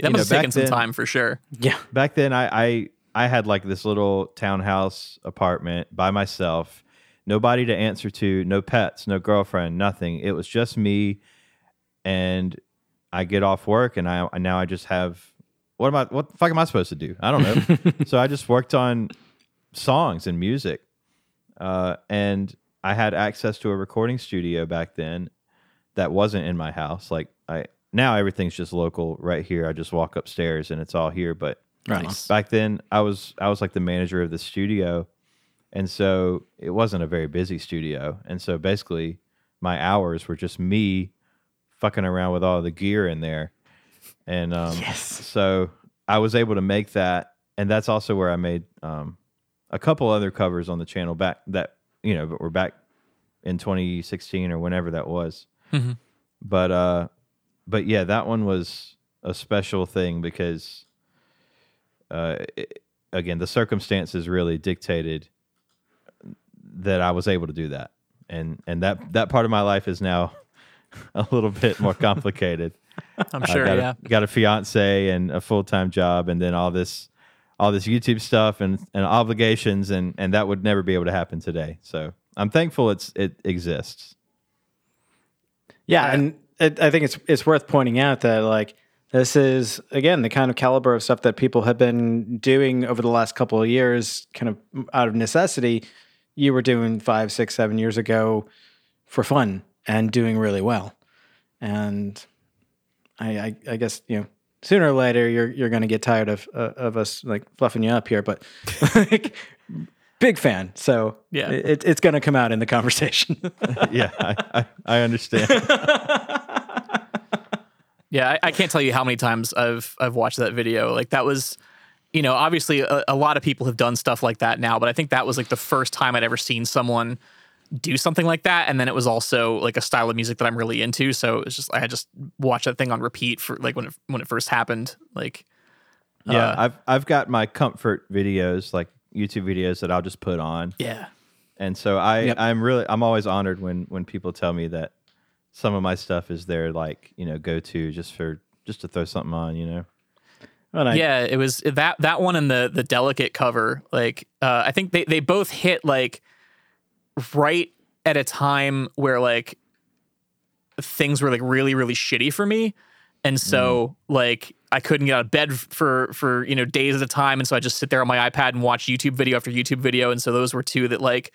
Speaker 1: That must
Speaker 3: know,
Speaker 1: have taken
Speaker 3: back
Speaker 1: some time for sure.
Speaker 2: Yeah.
Speaker 3: back then I, I I had like this little townhouse apartment by myself, nobody to answer to, no pets, no girlfriend, nothing. It was just me, and I get off work and I now I just have what am I what the fuck am I supposed to do? I don't know. so I just worked on songs and music, uh, and I had access to a recording studio back then that wasn't in my house. Like I now everything's just local right here. I just walk upstairs and it's all here, but
Speaker 1: Nice.
Speaker 3: back then I was I was like the manager of the studio and so it wasn't a very busy studio and so basically my hours were just me fucking around with all the gear in there and um
Speaker 2: Yes.
Speaker 3: so I was able to make that and that's also where I made um a couple other covers on the channel back that you know but we're back in 2016 or whenever that was
Speaker 1: Mhm.
Speaker 3: but uh but yeah that one was a special thing because uh, it- again, the circumstances really dictated that I was able to do that, and and that that part of my life is now a little bit more complicated.
Speaker 1: I'm sure.
Speaker 3: got
Speaker 1: yeah.
Speaker 3: a, got a fiance and a full time job, and then all this all this YouTube stuff and and obligations, and and that would never be able to happen today. So I'm thankful it's it exists.
Speaker 2: Yeah, and it, I think it's it's worth pointing out that like this is again the kind of caliber of stuff that people have been doing over the last couple of years, kind of out of necessity. You were doing five, six, seven years ago for fun, and doing really well. And I, I, I guess you know sooner or later you're you're going to get tired of uh, of us like fluffing you up here, but like, big fan. So
Speaker 1: Yeah.
Speaker 2: it, it's going to come out in the conversation.
Speaker 3: yeah, I, I, I understand.
Speaker 1: Yeah, I, I can't tell you how many times I've I've watched that video. Like that was, you know, obviously a, a lot of people have done stuff like that now, but I think that was like the first time I'd ever seen someone do something like that. And then it was also like a style of music that I'm really into. So it's just I had just watched that thing on repeat for like when it when it first happened. Like
Speaker 3: Yeah,
Speaker 1: Uh,
Speaker 3: I've I've got my comfort videos, like YouTube videos that I'll just put on,
Speaker 1: yeah,
Speaker 3: and so I
Speaker 2: Yep.
Speaker 3: I'm really I'm always honored when when people tell me that some of my stuff is their like you know go to just for just to throw something on, you know.
Speaker 2: And I-
Speaker 1: yeah, it was that that one and the the delicate cover. Like uh, I think they they both hit like right at a time where like things were like really really shitty for me, and so like I couldn't get out of bed for for you know days at a time, and so I just sit there on my iPad and watch YouTube video after YouTube video, and so those were two that like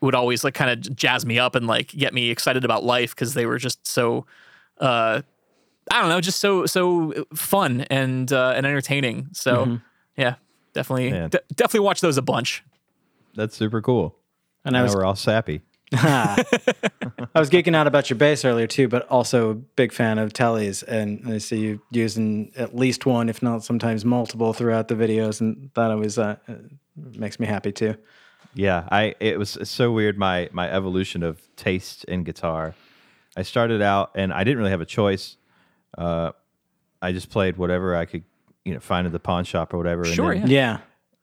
Speaker 1: would always like kind of jazz me up and like get me excited about life because they were just so uh I don't know, just so so fun and uh, and entertaining. So yeah, definitely
Speaker 3: Man.
Speaker 1: de- definitely watch those a bunch.
Speaker 3: That's super cool.
Speaker 2: And I
Speaker 3: Now
Speaker 2: was
Speaker 3: we're all sappy.
Speaker 2: I was geeking out about your bass earlier too, but also a big fan of Telly's, and I see you using at least one, if not sometimes multiple, throughout the videos, and that always uh, uh, makes me happy too.
Speaker 3: Yeah, I it was so weird my my evolution of taste in guitar. I started out and I didn't really have a choice. Uh, I just played whatever I could, you know, find at the pawn shop or whatever.
Speaker 1: Sure,
Speaker 3: And then
Speaker 2: Yeah,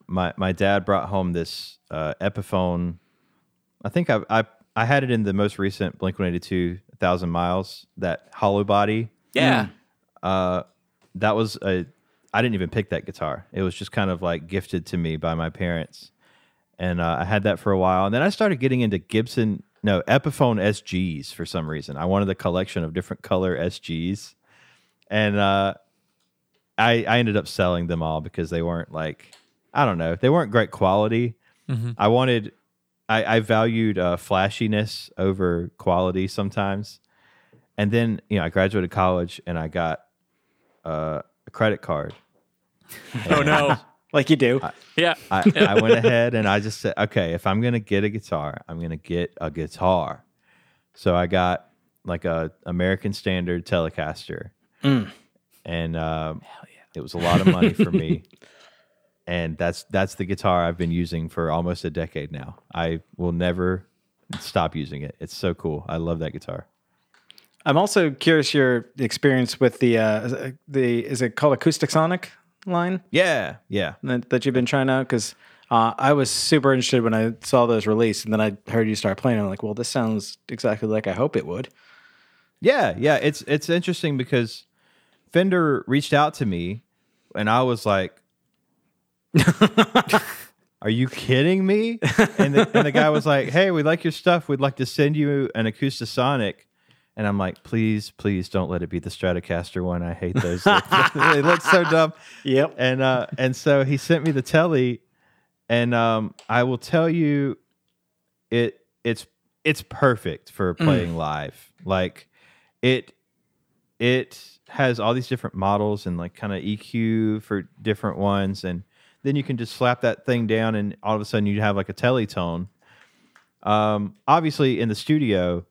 Speaker 3: my my dad brought home this uh, Epiphone. I think I I I had it in the most recent Blink One Eighty Two Thousand Miles that hollow body.
Speaker 1: Yeah,
Speaker 3: Uh, that was a I didn't even pick that guitar. It was just kind of like gifted to me by my parents, and uh, I had that for a while. And then I started getting into Gibson, no Epiphone SGs for some reason. I wanted a collection of different color SGs, and uh, I I ended up selling them all because they weren't like I don't know they weren't great quality. I wanted I, I valued uh, flashiness over quality sometimes. And then, you know, I graduated college and I got uh, a credit card.
Speaker 1: Oh no.
Speaker 2: like you do.
Speaker 1: yeah.
Speaker 3: I, I went ahead and I just said, okay, if I'm going to get a guitar, I'm going to get a guitar. So I got like a American Standard Telecaster. And um, it was a lot of money for me. and that's that's the guitar I've been using for almost a decade now. I will never stop using it. It's so cool. I love that guitar.
Speaker 2: I'm also curious your experience with the uh, the is it called Acoustasonic line
Speaker 3: Yeah, yeah.
Speaker 2: that, that you've been trying out because. Uh, I was super interested when I saw those released, and then I heard you start playing. I'm like, well, this sounds exactly like I hope it would.
Speaker 3: Yeah, yeah. It's it's interesting because Fender reached out to me and I was like, Are you kidding me? And the, and the guy was like, Hey, we like your stuff. We'd like to send you an Acoustasonic. And I'm like, please, please don't let it be the Stratocaster one. I hate those. they look so dumb.
Speaker 2: Yep.
Speaker 3: And uh, and so he sent me the telly, and um, I will tell you, it it's it's perfect for playing live. Like it it has all these different models and like kind of EQ for different ones, and then you can just slap that thing down, and all of a sudden you have like a teletone. Um, obviously in the studio,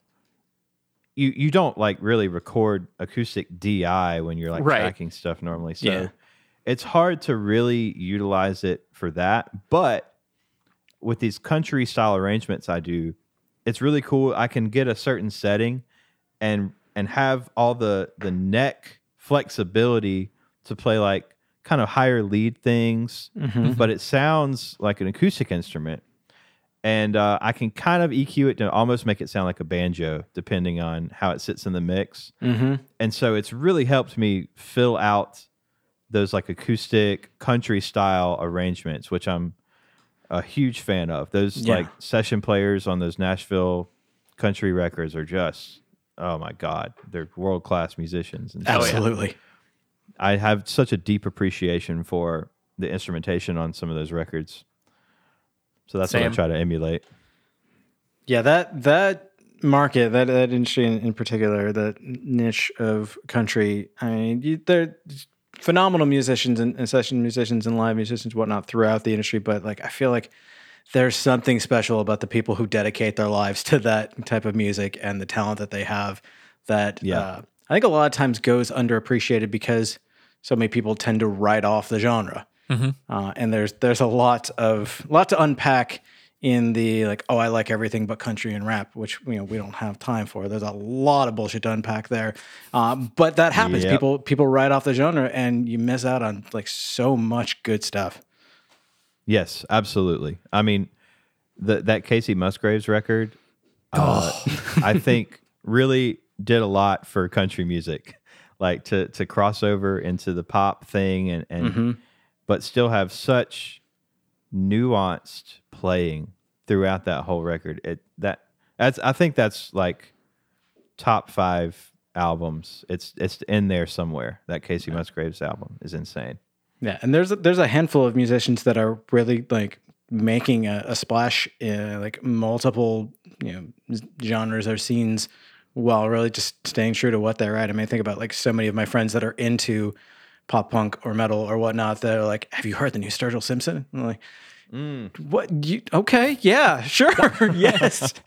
Speaker 3: you you don't like really record acoustic DI when you're like
Speaker 1: Right.
Speaker 3: tracking stuff normally. So
Speaker 2: Yeah.
Speaker 3: it's hard to really utilize it for that. But with these country style arrangements I do, it's really cool. I can get a certain setting and and have all the the neck flexibility to play like kind of higher lead things, but it sounds like an acoustic instrument. And uh, I can kind of EQ it to almost make it sound like a banjo, depending on how it sits in the mix.
Speaker 2: Mm-hmm.
Speaker 3: And so it's really helped me fill out those like acoustic country style arrangements, which I'm a huge fan of. Those
Speaker 2: Yeah.
Speaker 3: like session players on those Nashville country records are just oh my god, they're world class musicians. And so
Speaker 2: Absolutely.
Speaker 3: I have such a deep appreciation for the instrumentation on some of those records. So that's what I try to emulate.
Speaker 2: Yeah, that that market, that that industry in, in particular, that niche of country. I mean, you, they're phenomenal musicians and, and session musicians and live musicians, whatnot, throughout the industry. But like, I feel like there's something special about the people who dedicate their lives to that type of music and the talent that they have. That
Speaker 3: Yeah.
Speaker 2: uh, I think a lot of times goes underappreciated because so many people tend to write off the genre. Uh, and there's there's a lot of lot to unpack in the like oh I like everything but country and rap, which you know we don't have time for. There's a lot of bullshit to unpack there, um, but that happens.
Speaker 3: Yep.
Speaker 2: People people write off the genre, and you miss out on like so much good stuff.
Speaker 3: Yes, absolutely. I mean, the, that Kacey Musgraves record, uh, I think really did a lot for country music, like to to cross over into the pop thing and and but still have such nuanced playing throughout that whole record. It that that's I think that's like top five albums. It's it's in there somewhere. That Kacey Musgraves album is insane.
Speaker 2: Yeah, and there's a, there's a handful of musicians that are really like making a, a splash in like multiple you know genres or scenes while really just staying true to what they're at. I mean, I think about like so many of my friends that are into pop punk or metal or whatnot that are like, "Have you heard the new Sturgill Simpson?" I'm like, Mm. "What? You okay? Yeah, sure, yes."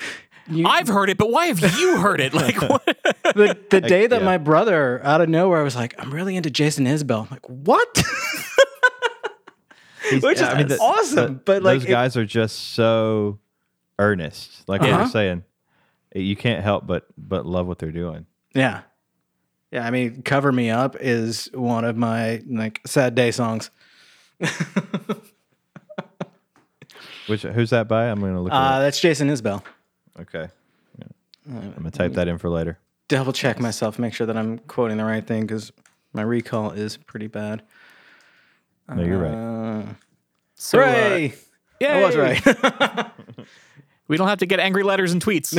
Speaker 2: You-
Speaker 1: I've heard it, but why have you heard it? Like, what?
Speaker 2: the, the day that
Speaker 3: yeah.
Speaker 2: my brother out of nowhere was like, "I'm really into Jason Isbell," I'm like, "What?"
Speaker 3: He's-
Speaker 2: Which is
Speaker 3: the-
Speaker 2: awesome,
Speaker 3: the-
Speaker 2: but, like,
Speaker 3: those
Speaker 2: it-
Speaker 3: guys are just so earnest. Like I
Speaker 2: Uh-huh.
Speaker 3: was saying, you can't help but but love what they're doing.
Speaker 2: Yeah. Yeah, I mean, Cover Me Up is one of my like sad day songs.
Speaker 3: Which who's that by? I'm gonna look. it
Speaker 2: Uh,
Speaker 3: up.
Speaker 2: that's Jason Isbell.
Speaker 3: Okay, Yeah. I'm gonna type that in for later.
Speaker 2: Double check myself, make sure that I'm quoting the right thing because my recall is pretty bad.
Speaker 3: No, you're right.
Speaker 2: Uh,
Speaker 1: So, uh,
Speaker 2: hooray! I was right.
Speaker 1: We don't have to get angry letters and tweets.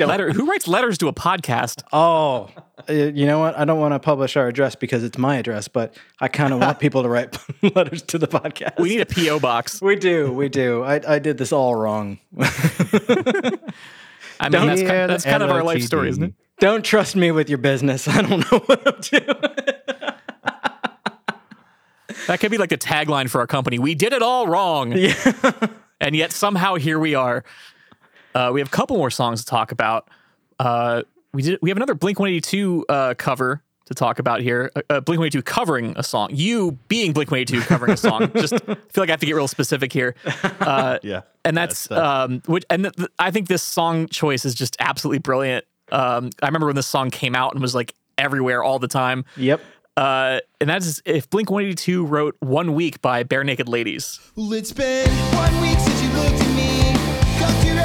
Speaker 1: Letter, who writes letters to a podcast?
Speaker 2: oh, you know what? I don't want to publish our address because it's my address, but I kind of want people to write letters to the podcast.
Speaker 1: We need a PO box.
Speaker 2: we do, we do. I, I did this all wrong.
Speaker 1: I mean, that's, kind, that's kind of our life story, isn't it?
Speaker 2: don't trust me with your business. I don't know what I'm doing.
Speaker 1: That could be like the tagline for our company. We did it all wrong. Yeah. And yet somehow here we are. Uh, we have a couple more songs to talk about. Uh, we did. We have another Blink One Eighty Two uh, cover to talk about here. Uh, uh, Blink One Eighty Two covering a song. You being Blink One Eighty Two covering a song. Just I feel like I have to get real specific here. Uh,
Speaker 3: Yeah,
Speaker 1: and that's
Speaker 3: That's, uh,
Speaker 1: um, which, and th- th- I think this song choice is just absolutely brilliant. Um, I remember when this song came out and was like everywhere all the time.
Speaker 2: Yep.
Speaker 1: Uh, and that's if Blink 182 wrote One Week by Bare Naked Ladies.
Speaker 4: Well, it's been one week since you looked at me.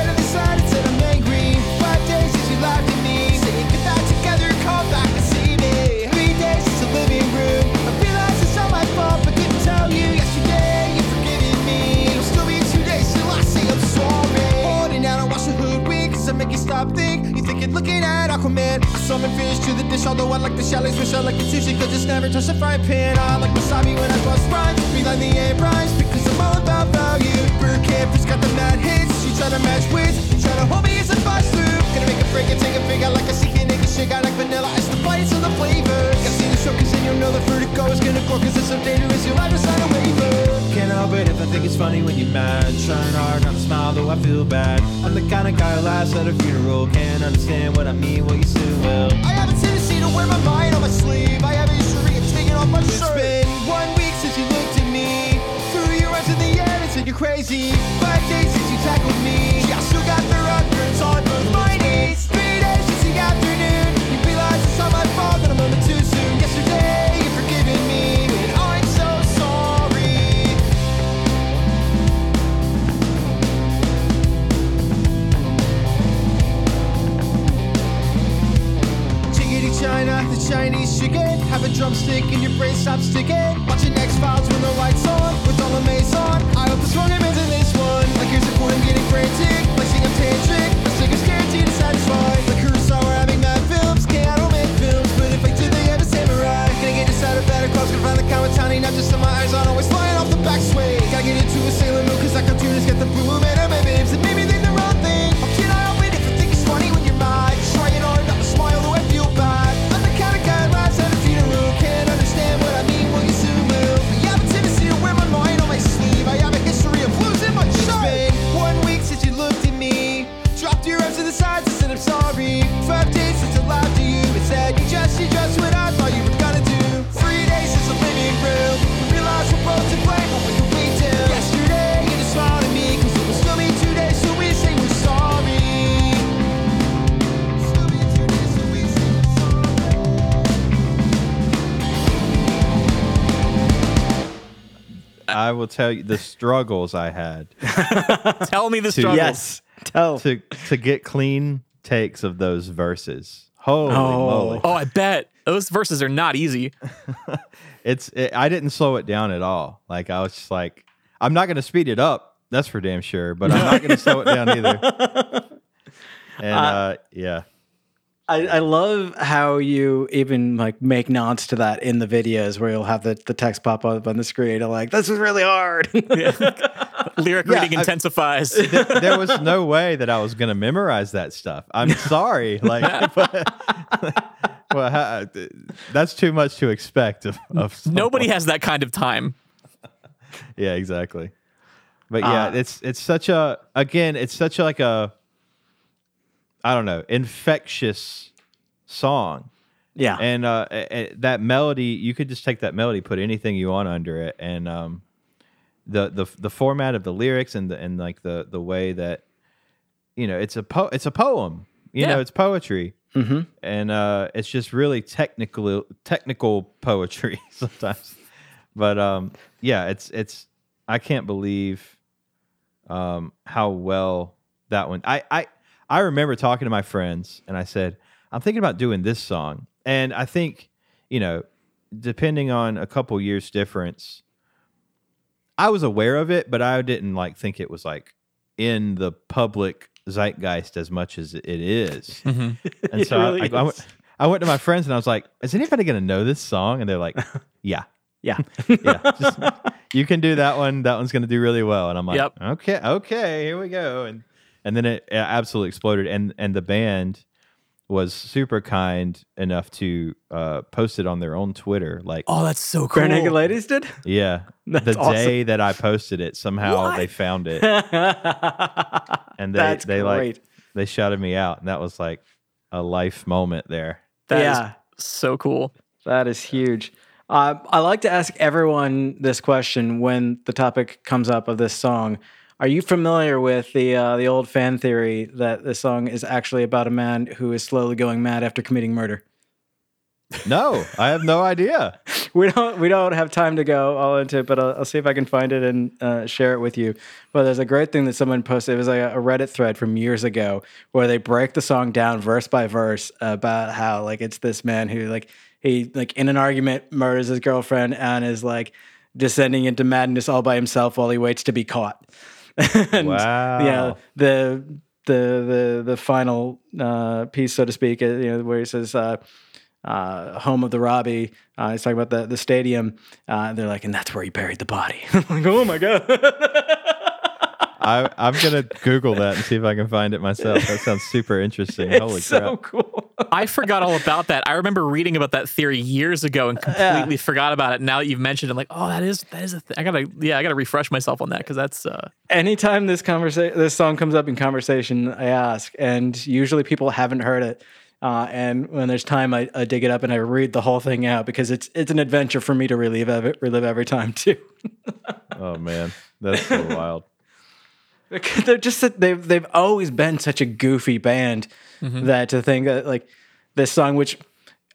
Speaker 4: Head on the side and said I'm angry. Five days since you me. Saying together, back and see me. Three days since the living room. I realized it's not my fault, but couldn't tell you yesterday. You've forgiven me. It'll still be two days till I say I'm sorry. Holding out, I wash the hood cause I make you stop think. You looking at Aquaman. I summon fish to the dish, although I like the shallots, wish I like the sushi, cause it's never touch the frying pan. I like wasabi when I bust rhymes, beeline the end rhymes, because I'm all about value. Bird campers got the mad hits, you try to match wits, you try to hold me as a bus through. Gonna make a break and take a fig out like a secret nigga shit, got like vanilla ice, the bites of the flavor. Gotta see the show, cause then you'll know the vertigo is gonna grow, cause it's so dangerous, you'll to sign a waiver. It if I think it's funny when you're mad. Trying hard not to smile, though I feel bad. I'm the kind of guy who laughs at a funeral. Can't understand what I mean, well, you still will. I have a tendency to wear my mind on my sleeve. I have a history of taking off my shirt. It's been one week since you looked at me. Threw your arms in the air and said you're crazy. Five days since you tackled me. yeah, I still got the records on both my knees. Three days since the afternoon. China, the Chinese chicken. Have a drumstick and your brain stops sticking. Watching X Files when the lights on, with all the maze on. I hope the stronger man's in this one. Like here's a point, I'm getting frantic. Flexing I'm tantric. My sticker's guaranteed to satisfy. Like Kurosawa, we're having mad films. Okay, I don't make films, but if I did, they have a samurai. Gonna get inside a better clothes, gonna find the Kawatani, not just in my eyes on, always flying off the back sway. Gotta get into a I
Speaker 3: will tell you the struggles I had
Speaker 1: Tell me the struggles.
Speaker 2: Yes. Tell.
Speaker 3: to to get clean takes of those verses. Holy
Speaker 2: Oh.
Speaker 3: moly!
Speaker 1: Oh, I bet those verses are not easy.
Speaker 3: It's it, I didn't slow it down at all. Like I was just like, I'm not going to speed it up. That's for damn sure. But I'm not going to slow it down either. And uh, yeah,
Speaker 2: I, I love how you even like make nods to that in the videos where you'll have the, the text pop up on the screen. I'm like, this is really hard.
Speaker 1: Lyric
Speaker 3: Yeah,
Speaker 1: reading
Speaker 3: I-
Speaker 1: intensifies.
Speaker 3: Th- there was no way that I was going to memorize that stuff. I'm sorry. Like, but, well, ha- that's too much to expect of, of
Speaker 1: Nobody has that kind of time.
Speaker 3: Yeah, exactly. But yeah,
Speaker 2: Uh,
Speaker 3: it's it's such a again, it's such a, like a I don't know, infectious song.
Speaker 2: yeah.
Speaker 3: And uh, that melody, you could just take that melody, put anything you want under it, and um, the the the format of the lyrics and the and like the the way that you know it's a po- it's a poem. You
Speaker 1: Yeah.
Speaker 3: know, it's poetry, mm-hmm. and uh, it's just really technical technical poetry sometimes. But um, yeah, it's it's I can't believe um, how well that one. I I I remember talking to my friends, and I said, I'm thinking about doing this song, and I think you know, depending on a couple years difference, I was aware of it, but I didn't like think it was like in the public zeitgeist as much as it is. Mm-hmm.
Speaker 2: And
Speaker 3: so I-
Speaker 2: really
Speaker 3: I, I, went. I went to my friends and I was like, "Is anybody going to know this song?" And they're like, "Yeah."
Speaker 2: yeah.
Speaker 3: yeah, just, you can do that one. That one's going to do really well. And I'm like,
Speaker 1: Yep.
Speaker 3: okay, okay, here we go. And and then it, it absolutely exploded. And and the band was super kind enough to uh, post it on their own Twitter. Like,
Speaker 1: Oh, that's so cool.
Speaker 2: Bare Naked Ladies did?
Speaker 3: yeah,
Speaker 2: That's
Speaker 3: the
Speaker 2: awesome.
Speaker 3: day that I posted it, somehow
Speaker 1: What?
Speaker 3: they found it and they
Speaker 2: That's
Speaker 3: they
Speaker 2: great.
Speaker 3: like they shouted me out, and that was like a life moment there.
Speaker 1: That is
Speaker 2: Yeah.
Speaker 1: so cool.
Speaker 2: That is huge. Uh, I like to ask everyone this question when the topic comes up of this song. Are you familiar with the uh, the old fan theory that the song is actually about a man who is slowly going mad after committing murder?
Speaker 3: No, I have no idea.
Speaker 2: We don't we don't have time to go all into it, but I'll, I'll see if I can find it and uh, share it with you. But there's a great thing that someone posted. It was like a, a Reddit thread from years ago where they break the song down verse by verse about how like it's this man who like he like in an argument murders his girlfriend and is like descending into madness all by himself while he waits to be caught. and,
Speaker 3: Wow.
Speaker 2: Yeah, the the the the final uh, piece, so to speak, uh, you know, where he says. Uh, uh, home of the Robbie. Uh, he's talking about the the stadium. Uh, they're like, and that's where he buried the body. I'm like, oh my god,
Speaker 3: I, I'm gonna Google that and see if I can find it myself. That sounds super interesting. Holy
Speaker 2: it's so cool.
Speaker 1: I forgot all about that. I remember reading about that theory years ago and completely forgot about it. Now that you've mentioned it, I'm like, oh, that is that is a thing. I gotta yeah, I gotta refresh myself on that because that's uh
Speaker 2: Anytime this conversation, this song comes up in conversation, I ask, and usually people haven't heard it. Uh, and when there's time, I, I dig it up and I read the whole thing out because it's it's an adventure for me to relive every, relive every time too.
Speaker 3: Oh man, that's so wild.
Speaker 2: they're just they've they've always been such a goofy band that to think that like this song, which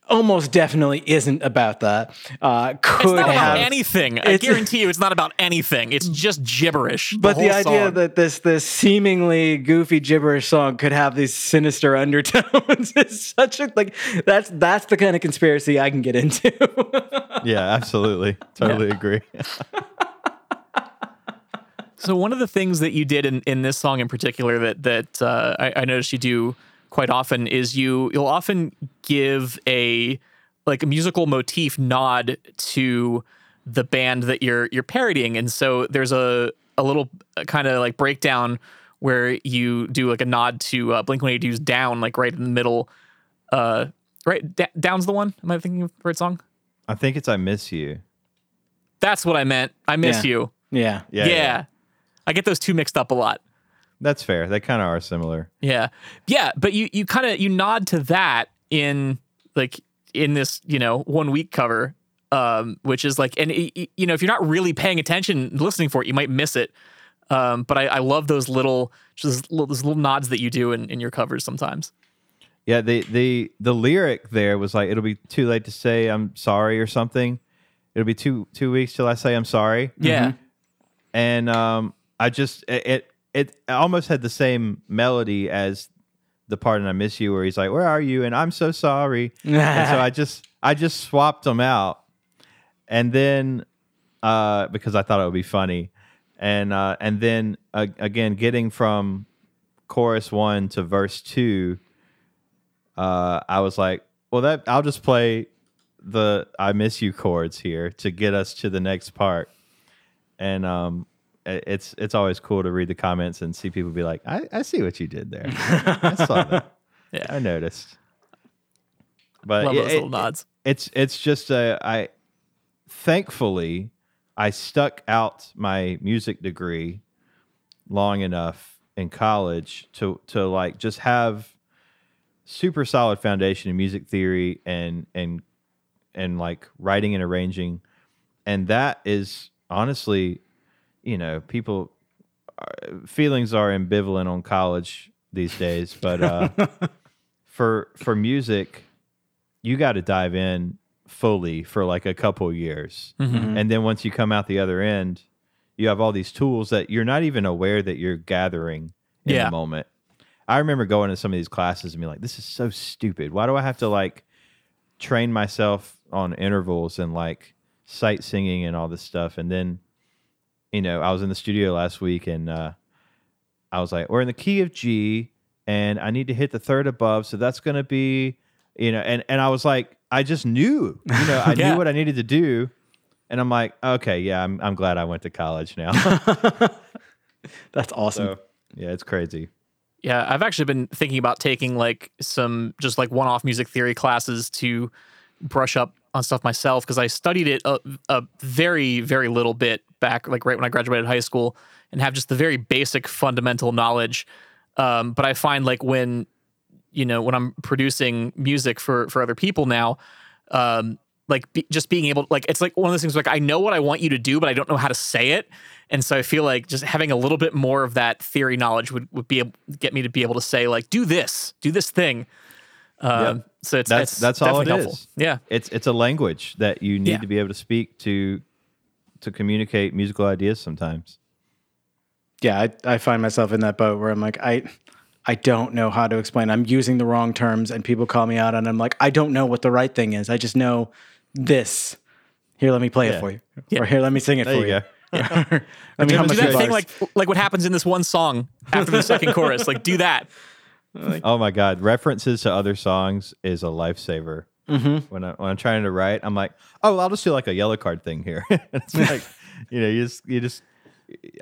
Speaker 2: almost definitely isn't about that, uh,
Speaker 1: it's
Speaker 2: could
Speaker 1: not
Speaker 2: have
Speaker 1: about anything. I guarantee you, it's not about anything. It's just gibberish.
Speaker 2: But the, idea
Speaker 1: song.
Speaker 2: that this this seemingly goofy gibberish song could have these sinister undertones is such a like that's that's the kind of conspiracy I can get into.
Speaker 3: Yeah, absolutely, totally agree.
Speaker 1: So one of the things that you did in, in this song in particular that that uh, I, I noticed you do quite often is you you'll often give a like a musical motif nod to the band that you're you're parodying, and so there's a a little kind of like breakdown where you do like a nod to uh, Blink One Eighty Two's "Down," like right in the middle. Uh, right, Da- "Down's" the one. Am I thinking of the right song?
Speaker 3: I think it's "I Miss You."
Speaker 1: That's what I meant. I miss
Speaker 2: Yeah.
Speaker 1: you.
Speaker 2: yeah.
Speaker 3: Yeah,
Speaker 1: yeah, I get those two mixed up a lot.
Speaker 3: that's fair. They kind of are similar.
Speaker 1: Yeah. Yeah, but you you kind of you nod to that in like in this, you know, one week cover um which is like and y- you know, if you're not really paying attention listening for it, you might miss it. Um but I, I love those little just little, those little nods that you do in, in your covers sometimes.
Speaker 3: Yeah, the the the lyric there was like, "It'll be too late to say I'm sorry" or something. It'll be two two weeks till I say I'm sorry.
Speaker 1: Yeah.
Speaker 3: and um, I just it, it almost had the same melody as the part in "I Miss You," where he's like, "Where are you?" and I'm so sorry. and so I just I just swapped them out, and then uh, because I thought it would be funny, and uh, and then uh, again getting from chorus one to verse two, uh, I was like, well, that I'll just play the "I miss you" chords here to get us to the next part, and um, it's it's always cool to read the comments and see people be like, I, I see what you did there. I saw that.
Speaker 1: Yeah.
Speaker 3: I noticed. But
Speaker 1: Love
Speaker 3: it-
Speaker 1: those
Speaker 3: it-
Speaker 1: little nods.
Speaker 3: it's it's just a I thankfully I stuck out my music degree long enough in college to to like just have super solid foundation in music theory and and and like writing and arranging and that is honestly you know people are, feelings are ambivalent on college these days but uh for for music you got to dive in fully for like a couple years. Mm-hmm. Mm-hmm. And then once you come out the other end, you have all these tools that you're not even aware that you're gathering in
Speaker 1: Yeah.
Speaker 3: the moment. I remember going to some of these classes and being like, this is so stupid. Why do I have to like train myself on intervals and like sight singing and all this stuff? And then, you know, I was in the studio last week and uh, I was like, we're in the key of G and I need to hit the third above. So that's going to be, you know, and, and I was like, I just knew, you know, I
Speaker 1: Yeah.
Speaker 3: knew what I needed to do. And I'm like, okay, yeah, I'm, I'm glad I went to college now.
Speaker 2: That's awesome.
Speaker 3: so, yeah, it's crazy.
Speaker 1: Yeah, I've actually been thinking about taking like some just like one-off music theory classes to brush up on stuff myself because I studied it a, a very very little bit back like right when I graduated high school and have just the very basic fundamental knowledge. Um, but I find like when you know when I'm producing music for for other people now, um, like be, just being able like it's like one of those things like I know what I want you to do, but I don't know how to say it, and so I feel like just having a little bit more of that theory knowledge would would be able, get me to be able to say like do this, do this thing. Um, So it's
Speaker 3: That's
Speaker 1: it's
Speaker 3: that's all it
Speaker 1: helpful.
Speaker 3: is.
Speaker 1: Yeah,
Speaker 3: It's it's a language that you need
Speaker 1: Yeah.
Speaker 3: to be able to speak to to communicate musical ideas sometimes.
Speaker 2: yeah, I, I find myself in that boat where I'm like, I I don't know how to explain. I'm using the wrong terms and people call me out and I'm like, I don't know what the right thing is. I just know this. Here, let me play
Speaker 3: Yeah.
Speaker 2: it for you.
Speaker 1: Yeah.
Speaker 2: Or here, let me sing it
Speaker 3: There
Speaker 2: for
Speaker 3: you
Speaker 2: you.
Speaker 3: go.
Speaker 2: let me
Speaker 1: do
Speaker 2: hum a
Speaker 1: that
Speaker 2: few
Speaker 1: thing like like what happens in this one song after the second chorus. Like do that.
Speaker 3: Oh my god, references to other songs is a lifesaver. Mm-hmm. When I when I'm trying to write, I'm like, oh, I'll just do like a yellow card thing here. it's like, you know, you just you just,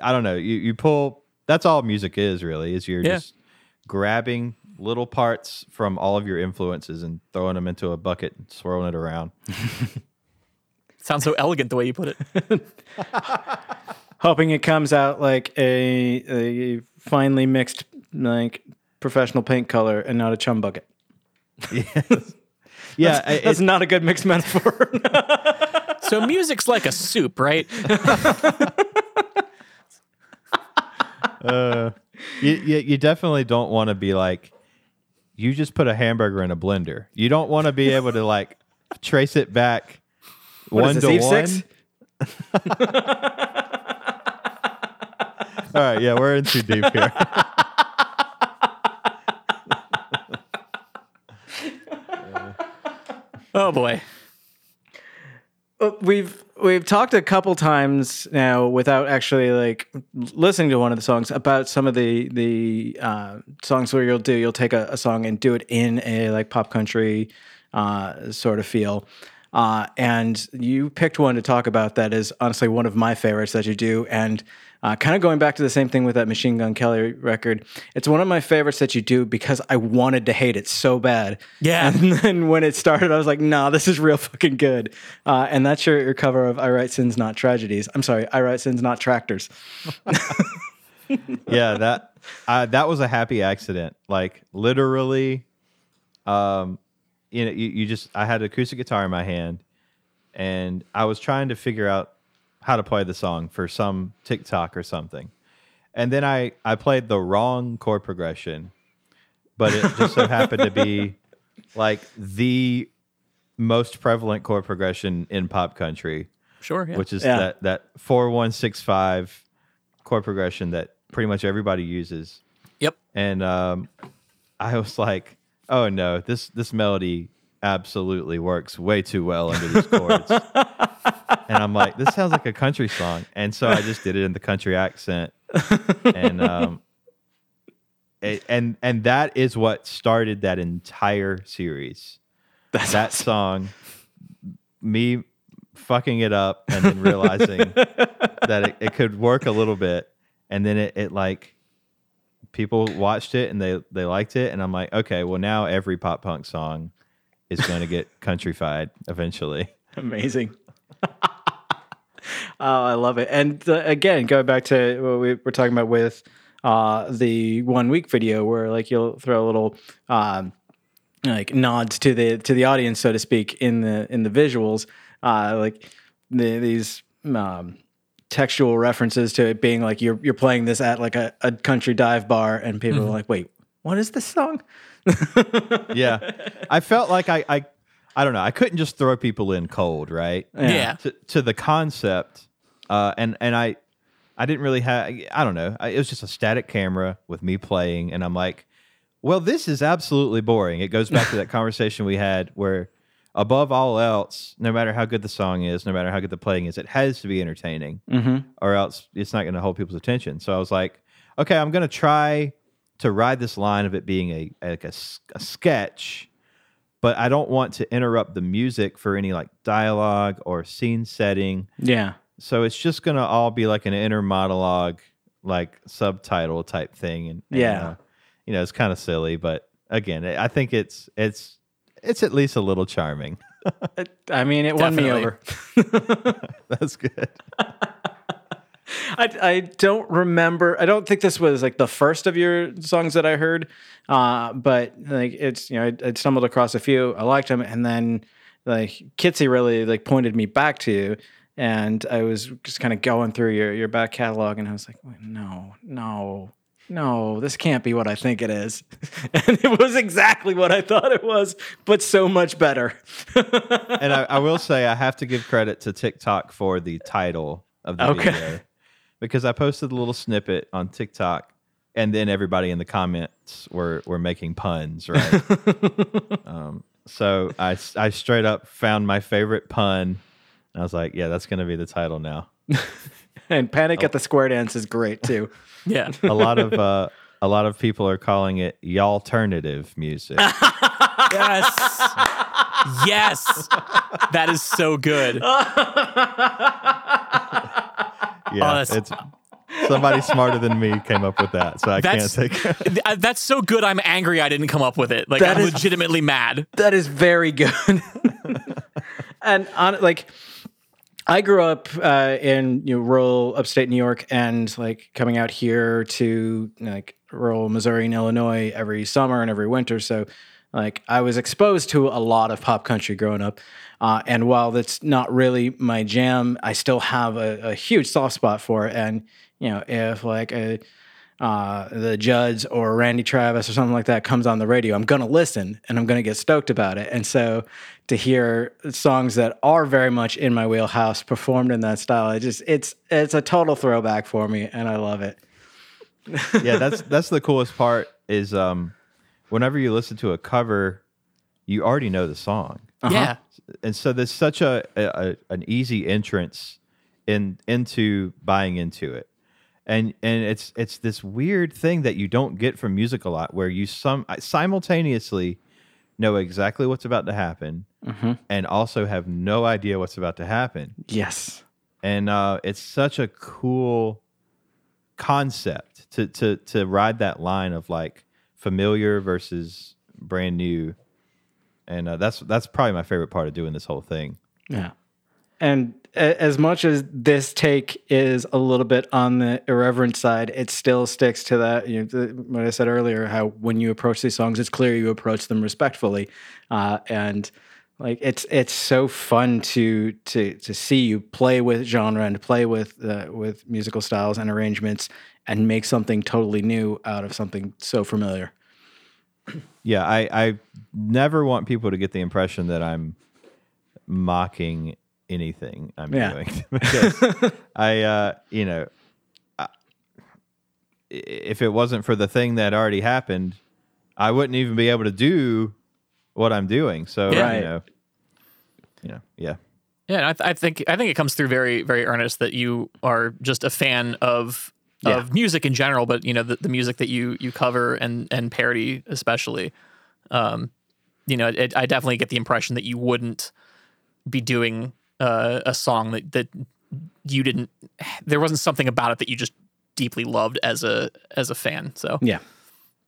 Speaker 3: I don't know, you you pull. That's all music is really. Is you're
Speaker 1: Yeah.
Speaker 3: just grabbing little parts from all of your influences and throwing them into a bucket and swirling it around.
Speaker 1: Sounds so elegant the way you put it.
Speaker 2: hoping it comes out like a, a finely mixed like professional paint color and not a chum bucket.
Speaker 3: Yeah, I-
Speaker 2: That's
Speaker 3: it-
Speaker 2: not a good mixed metaphor.
Speaker 1: So music's like a soup, right?
Speaker 3: Uh, you, you, you definitely don't want to be like you just put a hamburger in a blender you don't want to be able to like trace it back
Speaker 2: What
Speaker 3: one
Speaker 2: is
Speaker 3: to
Speaker 2: Eve
Speaker 3: one
Speaker 2: six?
Speaker 3: all right yeah we're in too deep here
Speaker 1: Oh boy.
Speaker 2: We've we've talked a couple times now without actually like listening to one of the songs about some of the the uh, songs where you'll do you'll take a, a song and do it in a like pop country uh, sort of feel. Uh, and you picked one to talk about that is honestly one of my favorites that you do. And uh, kind of going back to the same thing with that Machine Gun Kelly record, it's one of my favorites that you do because I wanted to hate it so bad.
Speaker 1: Yeah.
Speaker 2: And then when it started, I was like, nah, this is real fucking good. Uh, and that's your, your cover of I Write Sins, Not Tragedies. I'm sorry, I Write Sins, Not Tractors.
Speaker 3: yeah that uh, that was a happy accident like literally um you know you, you just i had an acoustic guitar in my hand and i was trying to figure out how to play the song for some tiktok or something and then i i played the wrong chord progression but it just so happened to be like the most prevalent chord progression in pop country
Speaker 1: Sure. Yeah.
Speaker 3: which is
Speaker 2: Yeah.
Speaker 3: that that four one six five chord progression that pretty much everybody uses,
Speaker 1: Yep.
Speaker 3: and um, I was like, "Oh no, this this melody absolutely works way too well under these chords." and I'm like, "This sounds like a country song," and so I just did it in the country accent, and um, it, and and that is what started that entire series.
Speaker 2: That's
Speaker 3: that song, me fucking it up and then realizing that it, it could work a little bit, and then it, it like people watched it and they they liked it, and I'm like, okay, well now every pop punk song is going to get countryfied eventually.
Speaker 2: Amazing. oh, I love it. And uh, again, going back to what we were talking about with uh, the one week video, where like you'll throw a little um, like nods to the to the audience, so to speak, in the in the visuals, uh, like the, these um, textual references to it being like you're you're playing this at like a, a country dive bar, and people are like, "Wait, what is this song?"
Speaker 3: Yeah, I felt like I I I don't know. I couldn't just throw people in cold, right?
Speaker 1: Yeah.
Speaker 3: to, to the concept uh, and and I I didn't really have I don't know I, it was just a static camera with me playing and I'm like well this is absolutely boring it goes back to that conversation we had where above all else no matter how good the song is no matter how good the playing is it has to be entertaining or else it's not going to hold people's attention so I was like okay I'm going to try to ride this line of it being a like a, a sketch but I don't want to interrupt the music for any like dialogue or scene setting.
Speaker 2: Yeah.
Speaker 3: So it's just gonna all be like an inner monologue, like subtitle type thing, and, and,
Speaker 2: Yeah.
Speaker 3: uh, you know, it's kind of silly, but again, I think it's it's it's at least a little charming.
Speaker 2: I mean, it won me over.
Speaker 3: That's good.
Speaker 2: I, I don't remember. I don't think this was like the first of your songs that I heard, uh, but like it's you know I, I stumbled across a few. I liked them, and then like Kitsy really like pointed me back to you, and I was just kind of going through your your back catalog, and I was like, no, no. No, this can't be what I think it is. and it was exactly what I thought it was, but so much better.
Speaker 3: and I, I will say I have to give credit to TikTok for the title of the
Speaker 2: Okay.
Speaker 3: video because I posted a little snippet on TikTok, and then everybody in the comments were were making puns, right? um, so I straight up found my favorite pun, and I was like, yeah, that's going to be the title now.
Speaker 2: and Panic at the Square Dance is great too.
Speaker 1: Yeah.
Speaker 3: A lot of uh, a lot of people are calling it y'all alternative music.
Speaker 1: yes. yes. That is so good.
Speaker 3: Yeah,
Speaker 1: that's-
Speaker 3: it's somebody smarter than me came up with that, so I can't take.
Speaker 1: Th- That's so good. I'm angry I didn't come up with it. Like
Speaker 2: That
Speaker 1: I'm
Speaker 2: is-
Speaker 1: legitimately mad.
Speaker 2: That is very good. and on like I grew up uh, in you know, rural upstate New York, and like coming out here to like rural Missouri and Illinois every summer and every winter. So, like I was exposed to a lot of pop country growing up. Uh, and while that's not really my jam, I still have a, a huge soft spot for it. And you know, if like a uh, the Judds or Randy Travis or something like that comes on the radio, I'm gonna listen and I'm gonna get stoked about it. And so to hear songs that are very much in my wheelhouse performed in that style, it just it's it's a total throwback for me, and I love it.
Speaker 3: yeah, that's that's the coolest part is um whenever you listen to a cover, you already know the song.
Speaker 1: Yeah.
Speaker 3: And so there's such a, a an easy entrance in into buying into it. And and it's it's this weird thing that you don't get from music a lot where you some simultaneously know exactly what's about to happen and also have no idea what's about to happen
Speaker 2: Yes.
Speaker 3: and uh, it's such a cool concept to to to ride that line of like familiar versus brand new, and uh, that's that's probably my favorite part of doing this whole thing.
Speaker 2: Yeah. And a- as much as this take is a little bit on the irreverent side, it still sticks to that. You know, the, what I said earlier, how when you approach these songs, it's clear you approach them respectfully, uh, and like it's it's so fun to to to see you play with genre and play with uh, with musical styles and arrangements and make something totally new out of something so familiar.
Speaker 3: Yeah, I I never want people to get the impression that I'm mocking anything I'm
Speaker 2: Yeah.
Speaker 3: doing because I uh, you know I, i- if it wasn't for the thing that already happened, I wouldn't even be able to do what I'm doing. So
Speaker 1: Yeah.
Speaker 3: You know, you know, yeah.
Speaker 1: Yeah, I, th- I think I think it comes through very very earnest that you are just a fan of
Speaker 2: Yeah.
Speaker 1: of music in general, but you know the, the music that you you cover and and parody especially. Um, you know, it, I definitely get the impression that you wouldn't be doing uh, a song that that you didn't. There wasn't something about it that you just deeply loved as a as a fan. So
Speaker 2: Yeah.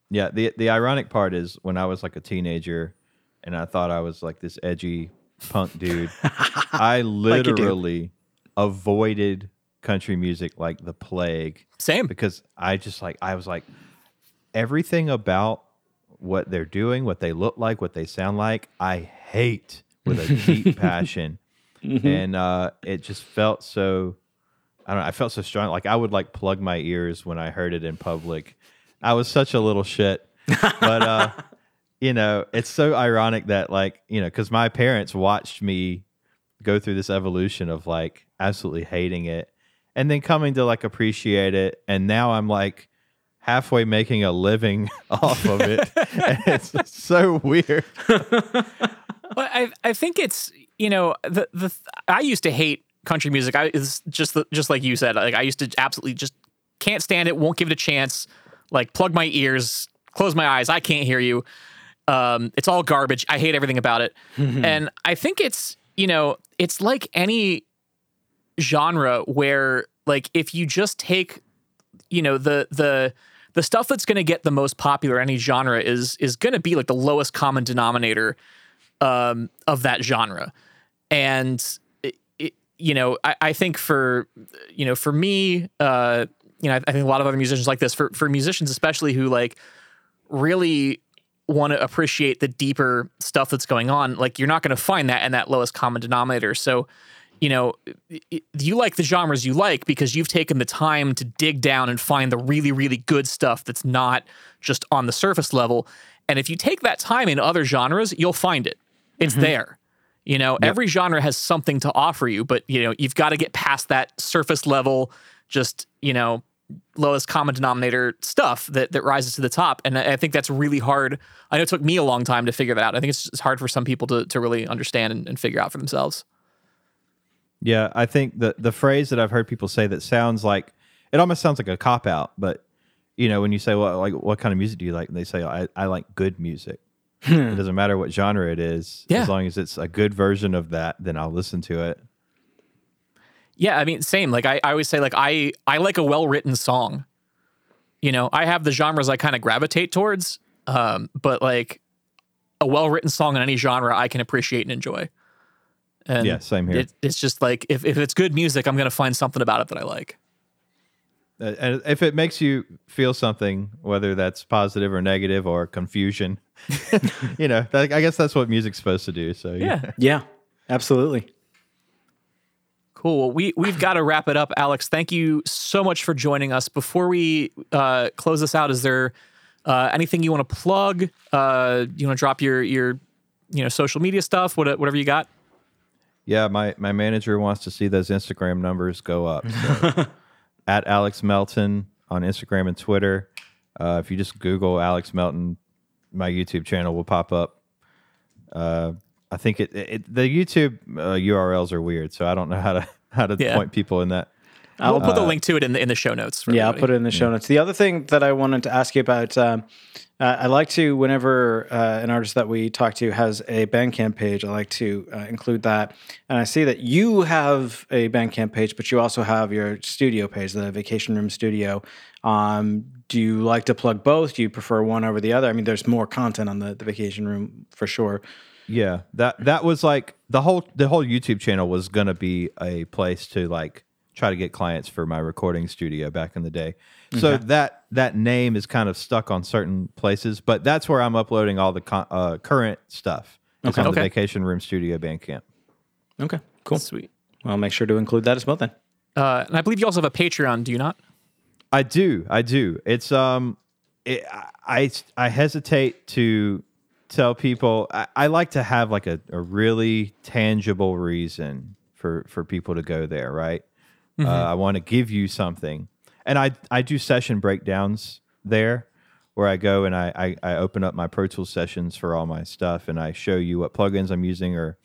Speaker 3: Yeah, the the ironic part is when I was like a teenager and I thought I was like this edgy punk dude, I literally avoided country music like the plague
Speaker 1: same.
Speaker 3: because I just like I was like everything about what they're doing, what they look like, what they sound like, I hate with a deep passion. And uh it just felt so I don't know, I felt so strong. Like I would like plug my ears when I heard it in public. I was such a little shit. But uh you know, it's so ironic that like, you know, cuz my parents watched me go through this evolution of like absolutely hating it and then coming to like appreciate it and now I'm like halfway making a living off of it. and it's so weird.
Speaker 1: But I I think it's you know the the I used to hate country music. I is just the, just like you said. Like I used to absolutely just can't stand it. Won't give it a chance. Like plug my ears, close my eyes. I can't hear you. Um, it's all garbage. I hate everything about it. and I think it's you know it's like any genre where like if you just take you know the the the stuff that's going to get the most popular any genre is is going to be like the lowest common denominator um, of that genre. And you know, I, I think for you know for me, uh, you know, I, I think a lot of other musicians like this. For for musicians especially who like really want to appreciate the deeper stuff that's going on, like you're not going to find that in that lowest common denominator. So. You know, you like the genres you like because you've taken the time to dig down and find the really, really good stuff that's not just on the surface level. And if you take that time in other genres, you'll find it. It's mm-hmm. there. You know, every genre has something to offer you, but you know, you've got to get past that surface level, just, you know, lowest common denominator stuff that, that rises to the top. And I I think that's really hard. I know it took me a long time to figure that out. I think it's, it's hard for some people to, to really understand and, and figure out for themselves.
Speaker 3: Yeah, I think the the phrase that I've heard people say that sounds like it almost sounds like a cop out, but you know, when you say well like what kind of music do you like? And they say I, I like good music. it doesn't matter what genre it is.
Speaker 1: Yeah.
Speaker 3: As long as it's a good version of that, then I'll listen to it.
Speaker 1: Yeah, I mean, same. Like I, I always say, like I, I like a well-written song. You know, I have the genres I kind of gravitate towards, um, but like a well-written song in any genre, I can appreciate and enjoy. And
Speaker 3: Yeah, same here.
Speaker 1: It, it's just like if, if it's good music, I'm gonna find something about it that I like.
Speaker 3: Uh, And if it makes you feel something, whether that's positive or negative or confusion, you know, that, I guess that's what music's supposed to do. So
Speaker 1: Yeah,
Speaker 2: Yeah. Absolutely.
Speaker 1: cool. Well, we we've got to wrap it up, Alex. Thank you so much for joining us. Before we uh, close this out, is there uh, anything you want to plug? Uh, you want to drop your your you know social media stuff, what, whatever you got?
Speaker 3: Yeah, my my manager wants to see those Instagram numbers go up. So at Alex Melton on Instagram and Twitter. Uh, if you just Google Alex Melton, my YouTube channel will pop up. Uh, I think it, it the YouTube uh, URLs are weird, so I don't know how to how to
Speaker 1: Yeah.
Speaker 3: point people in that.
Speaker 1: we'll put the link to it in the in the show notes. For
Speaker 2: Yeah, I'll put it in the show notes. The other thing that I wanted to ask you about, um, uh, I like to, whenever uh, an artist that we talk to has a Bandcamp page, I like to uh, include that. And I see that you have a Bandcamp page, but you also have your studio page, the Vacation Room Studio. Um, do you like to plug both? Do you prefer one over the other? I mean, there's more content on the, the Vacation Room for sure.
Speaker 3: Yeah, that that was like the whole the whole YouTube channel was gonna be a place to like try to get clients for my recording studio back in the day. So that that name is kind of stuck on certain places, but that's where I'm uploading all the con- uh, current stuff. It's on
Speaker 1: Okay.
Speaker 3: the Vacation Room Studio Bandcamp.
Speaker 2: Okay, cool.
Speaker 1: Sweet.
Speaker 2: Well, I'll make sure to include that as well then.
Speaker 1: Uh, and I believe you also have a Patreon, do you not?
Speaker 3: I do, I do. It's um, it, I I hesitate to tell people. I, I like to have like a, a really tangible reason for for people to go there, right? Uh, I want to give you something, and I I do session breakdowns there where I go and I, I I open up my Pro Tools sessions for all my stuff and I show you what plugins I'm using or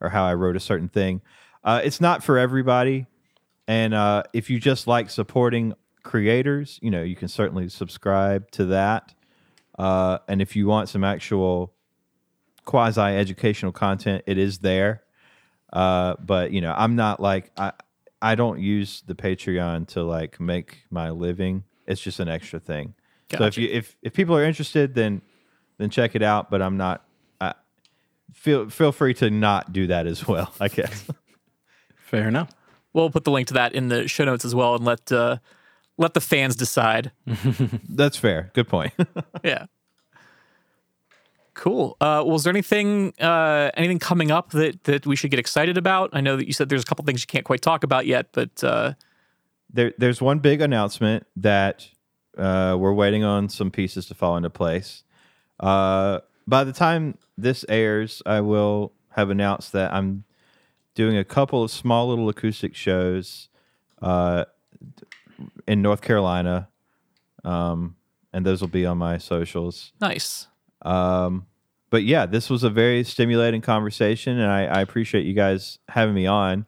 Speaker 3: or how I wrote a certain thing. Uh, it's not for everybody, and uh, if you just like supporting creators, you know you can certainly subscribe to that. Uh, and if you want some actual quasi educational content, it is there. Uh, but you know, I'm not like I I don't use the Patreon to like make my living. It's just an extra thing. So if you if if people are interested, then then check it out. But I'm not. I, feel feel free to not do that as well. I guess.
Speaker 2: Fair enough.
Speaker 1: We'll put the link to that in the show notes as well, and let uh, let the fans decide.
Speaker 3: That's fair. Good point.
Speaker 1: yeah. Cool. Uh, well, is there anything uh, anything coming up that that we should get excited about? I know that you said there's a couple things you can't quite talk about yet, but uh,
Speaker 3: there there's one big announcement that uh, we're waiting on some pieces to fall into place. Uh, by the time this airs, I will have announced that I'm doing a couple of small little acoustic shows uh, in North Carolina, um, and those will be on my socials.
Speaker 1: nice.
Speaker 3: Um, but yeah, this was a very stimulating conversation, and I, I appreciate you guys having me on.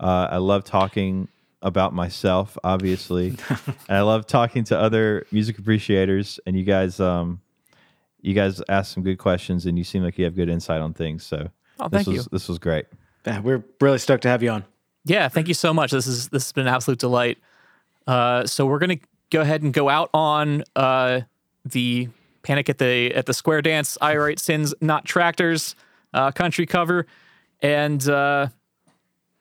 Speaker 3: Uh, I love talking about myself, obviously, and I love talking to other music appreciators. And you guys, um, you guys ask some good questions, and you seem like you have good insight on things. So
Speaker 1: Oh,
Speaker 3: this
Speaker 1: thank
Speaker 3: was
Speaker 1: you.
Speaker 3: this was great.
Speaker 2: Yeah, we're really stoked to have you on.
Speaker 1: Yeah, thank you so much. This is this has been an absolute delight. Uh, so we're gonna go ahead and go out on uh, the Panic at the at the Square Dance. I write sins, not tractors. Uh, country cover, and uh,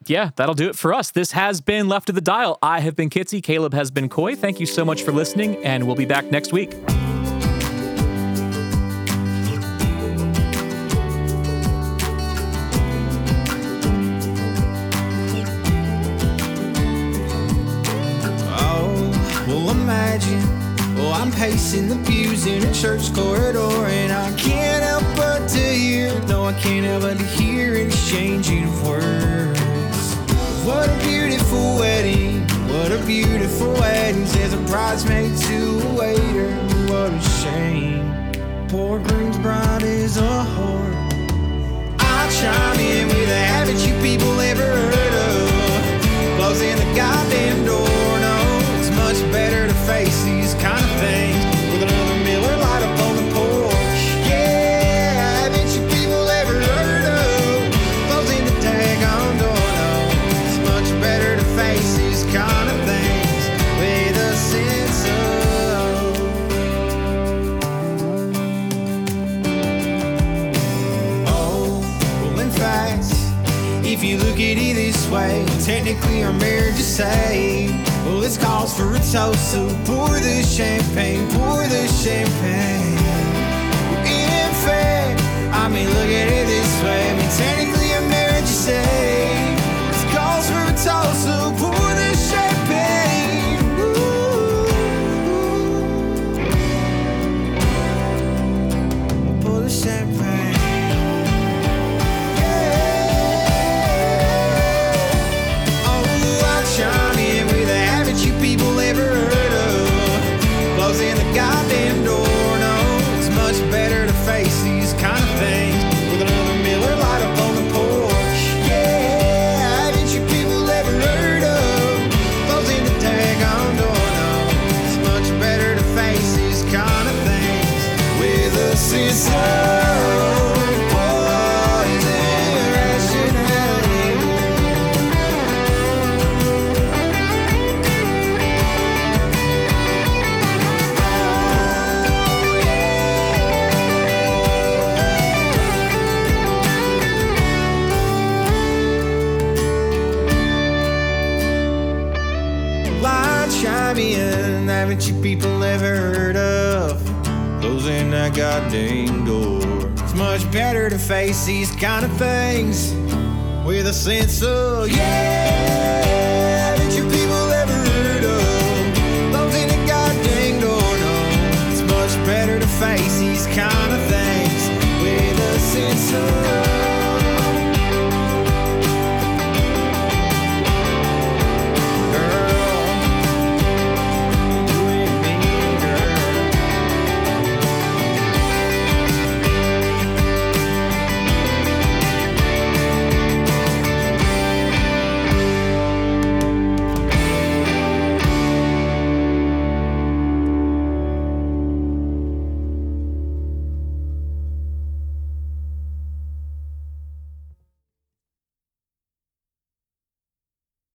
Speaker 1: yeah, that'll do it for us. This has been Left of the Dial. I have been Kitsy. Caleb has been Coy. Thank you so much for listening, and we'll be back next week.
Speaker 4: Pacing the pews in a church corridor, and I can't help but to hear. No, I can't help but to hear an exchanging words. What a beautiful wedding. What a beautiful wedding. Says a bridesmaid to a waiter. What a shame. Poor groom's bride is a whore. Technically our marriage is saved. Well, this calls for a toast, so pour the champagne, pour the champagne. In fact, I mean, look at it this way. I mean, technically our marriage is saved. This calls for a toast, so pour to face these kind of things with a sense of yeah. Haven't you people ever heard of that goddamn door? No, it's much better to face these kind of things with a sense of